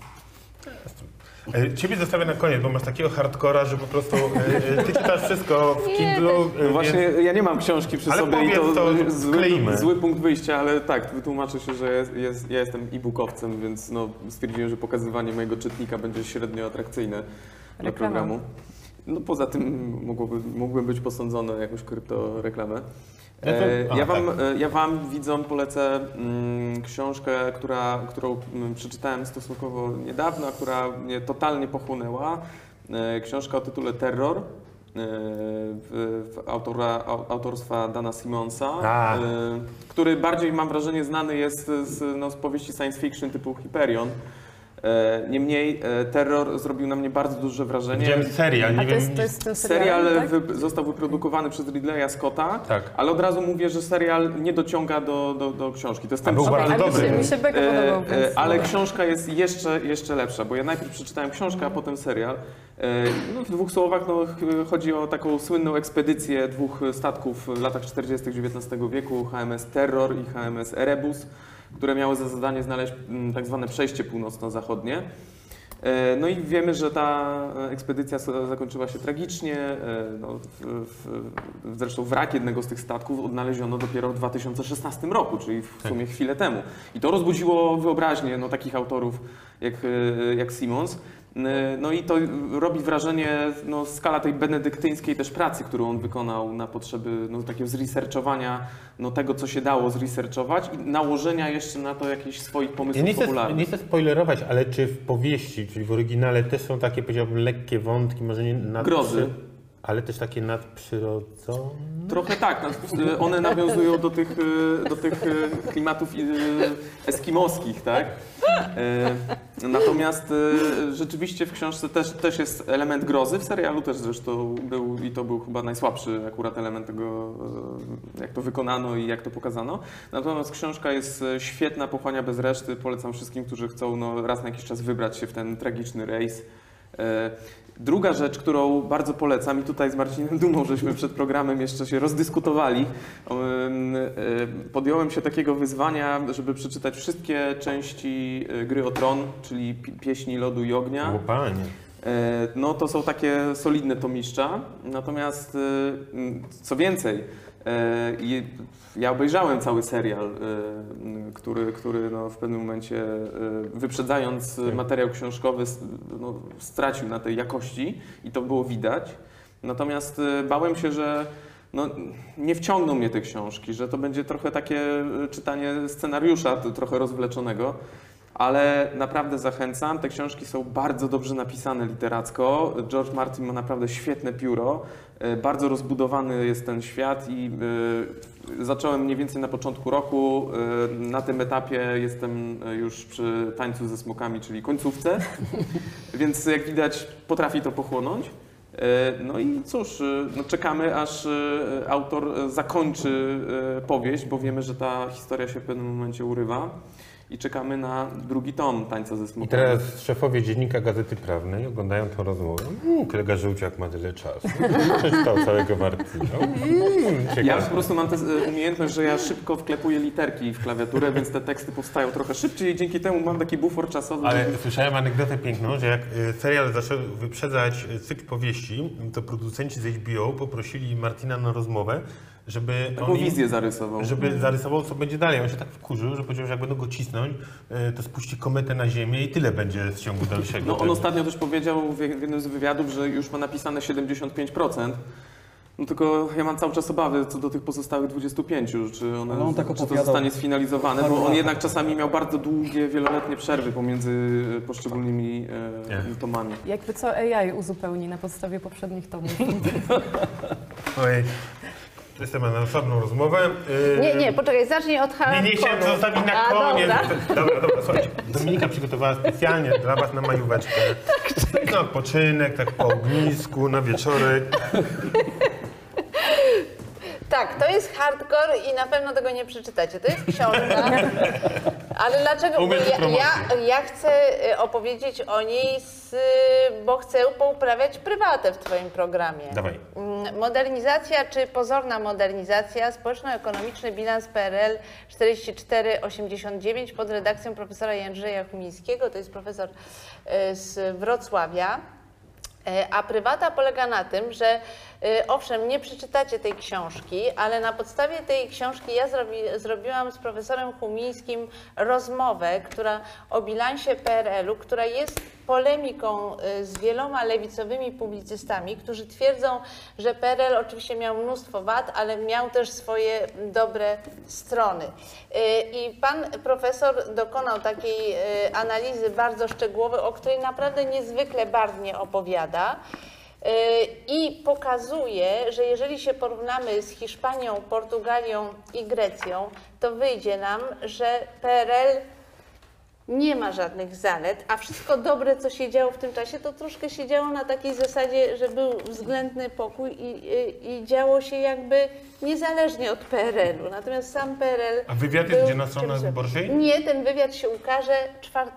E, Ciebie zostawię na koniec, bo masz takiego hardcora, że po prostu e, e, ty czytasz wszystko w Kindle. No właśnie, ja nie mam książki przy Ale sobie i powiedz, to to zły, zły punkt wyjścia, ale tak, wytłumaczę się, że jest, jest, ja jestem e-bookowcem, więc no, stwierdziłem, że pokazywanie mojego czytnika będzie średnio atrakcyjne dla Reklama. programu. No poza tym mogłoby, mógłbym być posądzony o jakąś kryptoreklamę. No E, ja, wam, tak. e, ja Wam, widzom, polecę mm, książkę, która, którą mm, przeczytałem stosunkowo niedawno, a która mnie totalnie pochłonęła. E, książka o tytule Terror. e, W, w autora, au- autorstwa Dana Simonsa, e, który bardziej mam wrażenie znany jest z, no, z powieści science fiction typu Hyperion. E, Niemniej e, Terror zrobił na mnie bardzo duże wrażenie. Widziałem serial, nie A to wiem. jest, to jest ten Serial serial, tak? wy, został wyprodukowany przez Ridleya Scotta, Tak. ale od razu mówię, że serial nie dociąga do, do, do książki. To jest A ten był przykład. bardzo mi dobry. się, mi się E, podobał, e, więc... ale książka jest jeszcze, jeszcze lepsza, bo ja najpierw przeczytałem książkę, a potem serial. No, w dwóch słowach no, ch- chodzi o taką słynną ekspedycję dwóch statków w latach 40. XIX wieku, HMS Terror i HMS Erebus, które miały za zadanie znaleźć mm, tak zwane przejście północno-zachodnie. E, No i wiemy, że ta e, ekspedycja zakończyła się tragicznie. e, No, w, w, zresztą wrak jednego z tych statków odnaleziono dopiero w 2016 roku, czyli w Tak. sumie chwilę temu. I to rozbudziło wyobraźnię no, takich autorów jak, jak Simons. E, No i to robi wrażenie no, skala tej benedyktyńskiej też pracy, którą on wykonał na potrzeby no, takiego zresearchowania no, tego, co się dało zresearchować i nałożenia jeszcze na to jakichś swoich Ja pomysłów nie chcę, popularnych. nie chcę spoilerować, ale czy w powieści, czyli w oryginale też są takie, powiedziałbym, lekkie wątki, może nie nad... Grozy. Ale też takie nadprzyrodzone? Trochę tak. no, y, One nawiązują do tych, y, do tych y, klimatów eskimoskich, tak? Natomiast rzeczywiście w książce też, też jest element grozy. W serialu też zresztą był i to był chyba najsłabszy akurat element tego, jak to wykonano i jak to pokazano. Natomiast książka jest świetna, pochłania bez reszty. Polecam wszystkim, którzy chcą no, raz na jakiś czas wybrać się w ten tragiczny rejs. Druga rzecz, którą bardzo polecam i tutaj z Marcinem Dumą, żeśmy przed programem jeszcze się rozdyskutowali, em, e, podjąłem się takiego wyzwania, żeby przeczytać wszystkie części e, Gry o Tron, czyli pi- Pieśni Lodu i Ognia. O panie. E, No to są takie solidne tomiszcza. Natomiast co więcej, i ja obejrzałem cały serial, e, który, który no w pewnym momencie e, wyprzedzając Tak. materiał książkowy no, stracił na tej jakości i to było widać. Natomiast e, bałem się, że no, nie wciągną mnie te książki, że to będzie trochę takie e, czytanie scenariusza, trochę rozwleczonego. Ale naprawdę zachęcam. Te książki są bardzo dobrze napisane literacko. George Martin ma naprawdę świetne pióro. E, Bardzo rozbudowany jest ten świat i e, zacząłem mniej więcej na początku roku. E, Na tym etapie jestem już przy tańcu ze smokami, czyli końcówce. Więc jak widać, potrafi to pochłonąć. No i cóż, no czekamy aż autor zakończy powieść, bo wiemy, że ta historia się w pewnym momencie urywa. I czekamy na drugi tom Tańca ze I smokami. teraz szefowie Dziennika Gazety Prawnej oglądają tę rozmowę. Mm, kolega Żółciak ma tyle czasu. Przeczytał całego Martina. Mm, Ja po prostu mam tę e, umiejętność, że ja szybko wklepuję literki w klawiaturę, więc te teksty powstają trochę szybciej i dzięki temu mam taki bufor czasowy. Ale żeby- słyszałem anegdotę piękną, że jak y, serial zaczął wyprzedzać y, cykl powieści, to producenci z HBO poprosili Martina na rozmowę, żeby Taką on im- wizję zarysował. żeby zarysował, co będzie dalej. On się tak wkurzył, że powiedział, że jak będą go cisnąć, y, to spuści kometę na ziemię i tyle będzie z ciągu dalszego. No on ostatnio też powiedział w jednym z wywiadów, że już ma napisane 75%. No tylko ja mam cały czas obawy co do tych pozostałych 25, czy, one, on tak czy to zostanie sfinalizowane, bo on jednak czasami miał bardzo długie, wieloletnie przerwy pomiędzy e, poszczególnymi e, tomami. Jakby co AI uzupełni na podstawie poprzednich tomów. Ojej. To jest temat na osobną rozmowę. Y, Nie, nie, poczekaj, zacznij od Nie, hardcore'u. nie chciałem to zostawić na A, koniec. dobra. Dobra, dobra, słuchajcie. Dominika przygotowała specjalnie dla Was na majóweczkę. Na odpoczynek, tak po ognisku, na wieczorek. Tak, to jest hardcore i na pewno tego nie przeczytacie. To jest książka. Ale dlaczego? Ja, ja, ja chcę y, opowiedzieć o niej, z, y, bo chcę pouprawiać prywatę w Twoim programie. Dawaj. Mm, Modernizacja czy pozorna modernizacja, społeczno-ekonomiczny bilans PRL 4489 pod redakcją profesora Jędrzeja Chmińskiego, to jest profesor y, z Wrocławia. E, A prywata polega na tym, że owszem, nie przeczytacie tej książki, ale na podstawie tej książki ja zrobi, zrobiłam z profesorem Humińskim rozmowę, która o bilansie PRL-u, która jest polemiką e, z wieloma lewicowymi publicystami, którzy twierdzą, że PRL oczywiście miał mnóstwo wad, ale miał też swoje dobre strony. E, I pan profesor dokonał takiej analizy bardzo szczegółowej, o której naprawdę niezwykle barwnie opowiada. Yy, I pokazuje, że jeżeli się porównamy z Hiszpanią, Portugalią i Grecją, to wyjdzie nam, że PRL nie ma żadnych zalet, a wszystko dobre, co się działo w tym czasie, to troszkę się działo na takiej zasadzie, że był względny pokój i, i, i działo się jakby niezależnie od PRL-u. Natomiast sam PRL. A wywiad jest gdzie na stronach wyborczej? Nie, ten wywiad się ukaże 4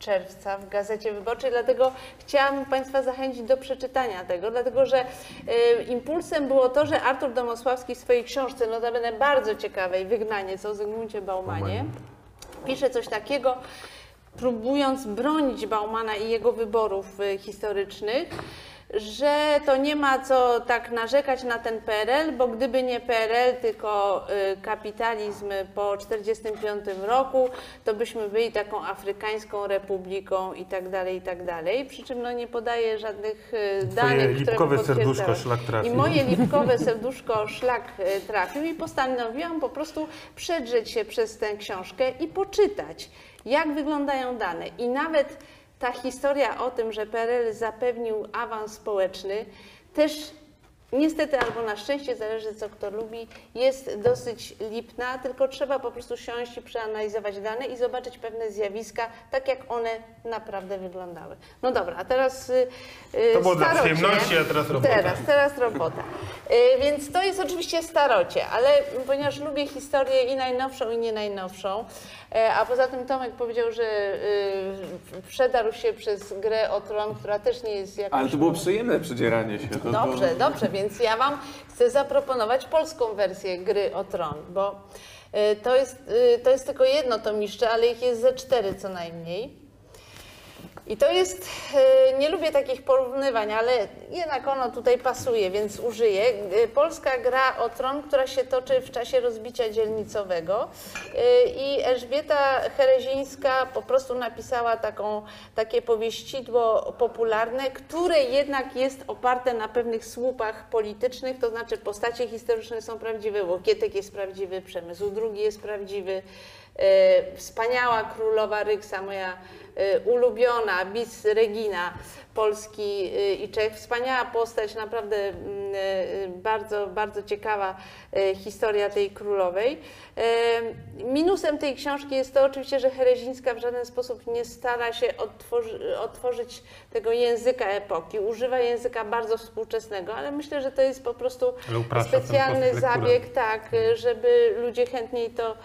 czerwca w Gazecie Wyborczej, dlatego chciałam Państwa zachęcić do przeczytania tego, dlatego że y, impulsem było to, że Artur Domosławski w swojej książce, notabene bardzo ciekawej, Wygnaniec o Zygmuncie Baumanie, pisze coś takiego, próbując bronić Baumana i jego wyborów y, historycznych, że to nie ma co tak narzekać na ten PRL, bo gdyby nie PRL, tylko y, kapitalizm po 1945 roku, to byśmy byli taką afrykańską republiką i tak dalej, i tak dalej. Przy czym no, nie podaje żadnych y, Twoje danych, które lipkowe serduszko potwierdzały. szlak trafił. I moje lipkowe serduszko szlak e, trafił i postanowiłam po prostu przedrzeć się przez tę książkę i poczytać, jak wyglądają dane. I nawet ta historia o tym, że PRL zapewnił awans społeczny, też niestety albo na szczęście, zależy co kto lubi, jest dosyć lipna, tylko trzeba po prostu siąść i przeanalizować dane i zobaczyć pewne zjawiska, tak jak one naprawdę wyglądały. No dobra, a teraz y, y, To było dla przyjemności, a teraz robota. Teraz, teraz robota. Y, Więc to jest oczywiście starocie, ale ponieważ lubię historię i najnowszą, i nie najnowszą, a poza tym Tomek powiedział, że y, przedarł się przez grę o tron, która też nie jest jakaś... Ale to było przyjemne przedzieranie się. To, Dobrze, to... dobrze, więc ja Wam chcę zaproponować polską wersję gry o tron, bo y, to jest, y, to jest tylko jedno tomiszcze, ale ich jest ze cztery co najmniej. I to jest, y, nie lubię takich porównywań, ale jednak ono tutaj pasuje, więc użyję. Y, Polska gra o tron, która się toczy w czasie rozbicia dzielnicowego Y, i Elżbieta Herezińska po prostu napisała taką, takie powieścidło popularne, które jednak jest oparte na pewnych słupach politycznych, to znaczy postacie historyczne są prawdziwe, Łokietek jest prawdziwy, Przemysł II jest prawdziwy, E, wspaniała królowa Ryksa, moja e, ulubiona, bis Regina Polski e, i Czech. Wspaniała postać, naprawdę mm, e, bardzo, bardzo ciekawa e, historia tej królowej. E, Minusem tej książki jest to oczywiście, że Herezińska w żaden sposób nie stara się odtworzy, otworzyć tego języka epoki. Używa języka bardzo współczesnego, ale myślę, że to jest po prostu specjalny zabieg, tak, y, żeby ludzie chętniej to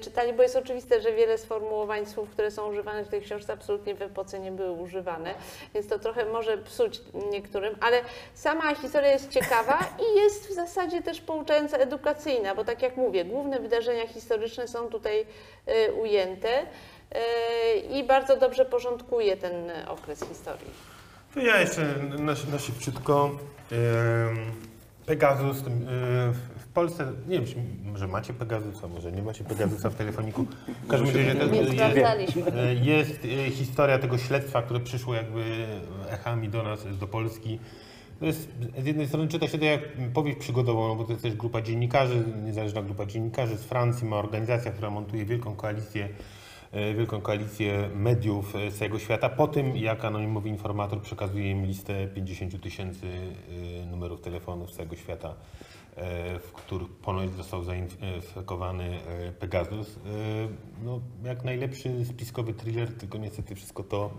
czytali, bo jest oczywiste, że wiele sformułowań słów, które są używane w tej książce, absolutnie w epoce nie były używane, więc to trochę może psuć niektórym, ale sama historia jest ciekawa i jest w zasadzie też pouczająca, edukacyjna, bo tak jak mówię, główne wydarzenia historyczne są tutaj y, ujęte y, i bardzo dobrze porządkuje ten okres historii. To ja jeszcze na, na szybciutko. Pegasus Polsce, nie wiem, czy może macie Pegasusa, może nie macie Pegasusa w telefoniku. W każdym razie to Nie jest, jest e, historia tego śledztwa, które przyszło jakby echami do nas, do Polski. To jest, z jednej strony czyta się to jak powieść przygodową, no bo to jest też grupa dziennikarzy, niezależna grupa dziennikarzy z Francji, ma organizacja, która montuje wielką koalicję wielką koalicję mediów z całego świata po tym, jak anonimowy informator przekazuje im listę 50 tysięcy numerów telefonów z całego świata, w których ponoć został zainfekowany e, Pegasus. E, No, jak najlepszy spiskowy thriller, tylko niestety wszystko to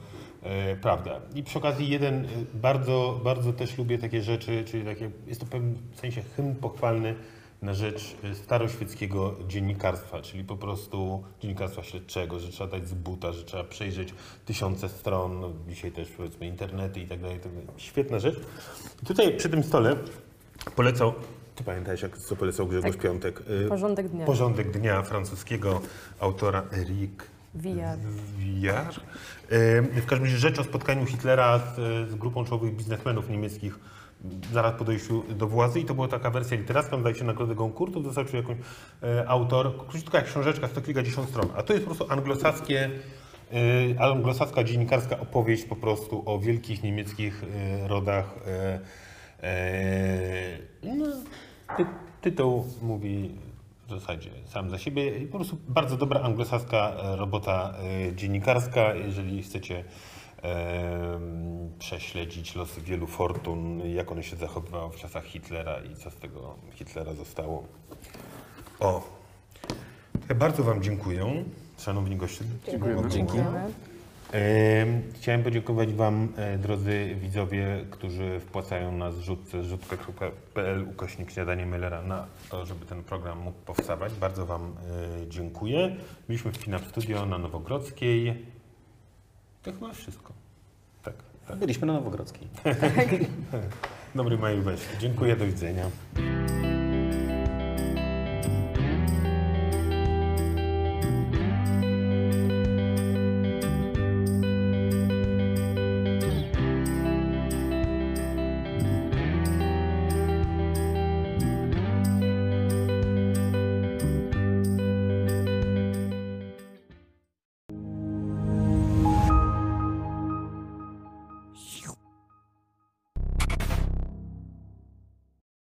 e, prawda. I przy okazji jeden, e, bardzo, bardzo też lubię takie rzeczy, czyli takie, jest to w pewnym sensie hymn pochwalny na rzecz e, staroświeckiego dziennikarstwa, czyli po prostu dziennikarstwa śledczego, że trzeba dać z buta, że trzeba przejrzeć tysiące stron, no dzisiaj też powiedzmy internety i tak dalej. Świetna rzecz. I tutaj przy tym stole polecał, ty pamiętajesz jak co polecał Grzegorz Tak. Piątek? Y, Porządek dnia. Porządek dnia francuskiego autora Eric Villard. Villard. Y, W każdym razie rzecz o spotkaniu Hitlera z, z grupą czołowych biznesmenów niemieckich zaraz po dojściu do władzy i to była taka wersja literacka, zdaje się nagrodę Goncourtu, dostarczył jakąś e, autor, króciutka jak książeczka, sto kilkadziesiąt stron, a to jest po prostu anglosaskie, e, anglosaska dziennikarska opowieść po prostu o wielkich niemieckich e, rodach. E, e, no, ty, tytuł mówi w zasadzie sam za siebie. I Po prostu bardzo dobra anglosaska e, robota e, dziennikarska. Jeżeli chcecie em, prześledzić losy wielu fortun, jak one się zachowywały w czasach Hitlera i co z tego Hitlera zostało. O, ja bardzo Wam dziękuję, szanowni goście. Dziękujemy. Dzięki. Em, Chciałem podziękować Wam, e, drodzy widzowie, którzy wpłacają na zrzutce zrzutka.pl ukośnik śniadanie Mellera na to, żeby ten program mógł powstawać. Bardzo Wam e, dziękuję. Byliśmy w Pinap Studio na Nowogrodzkiej. To chyba wszystko. Tak, tak. Byliśmy na Nowogrodzkiej. Dobry Maju, weź. Dziękuję, do widzenia.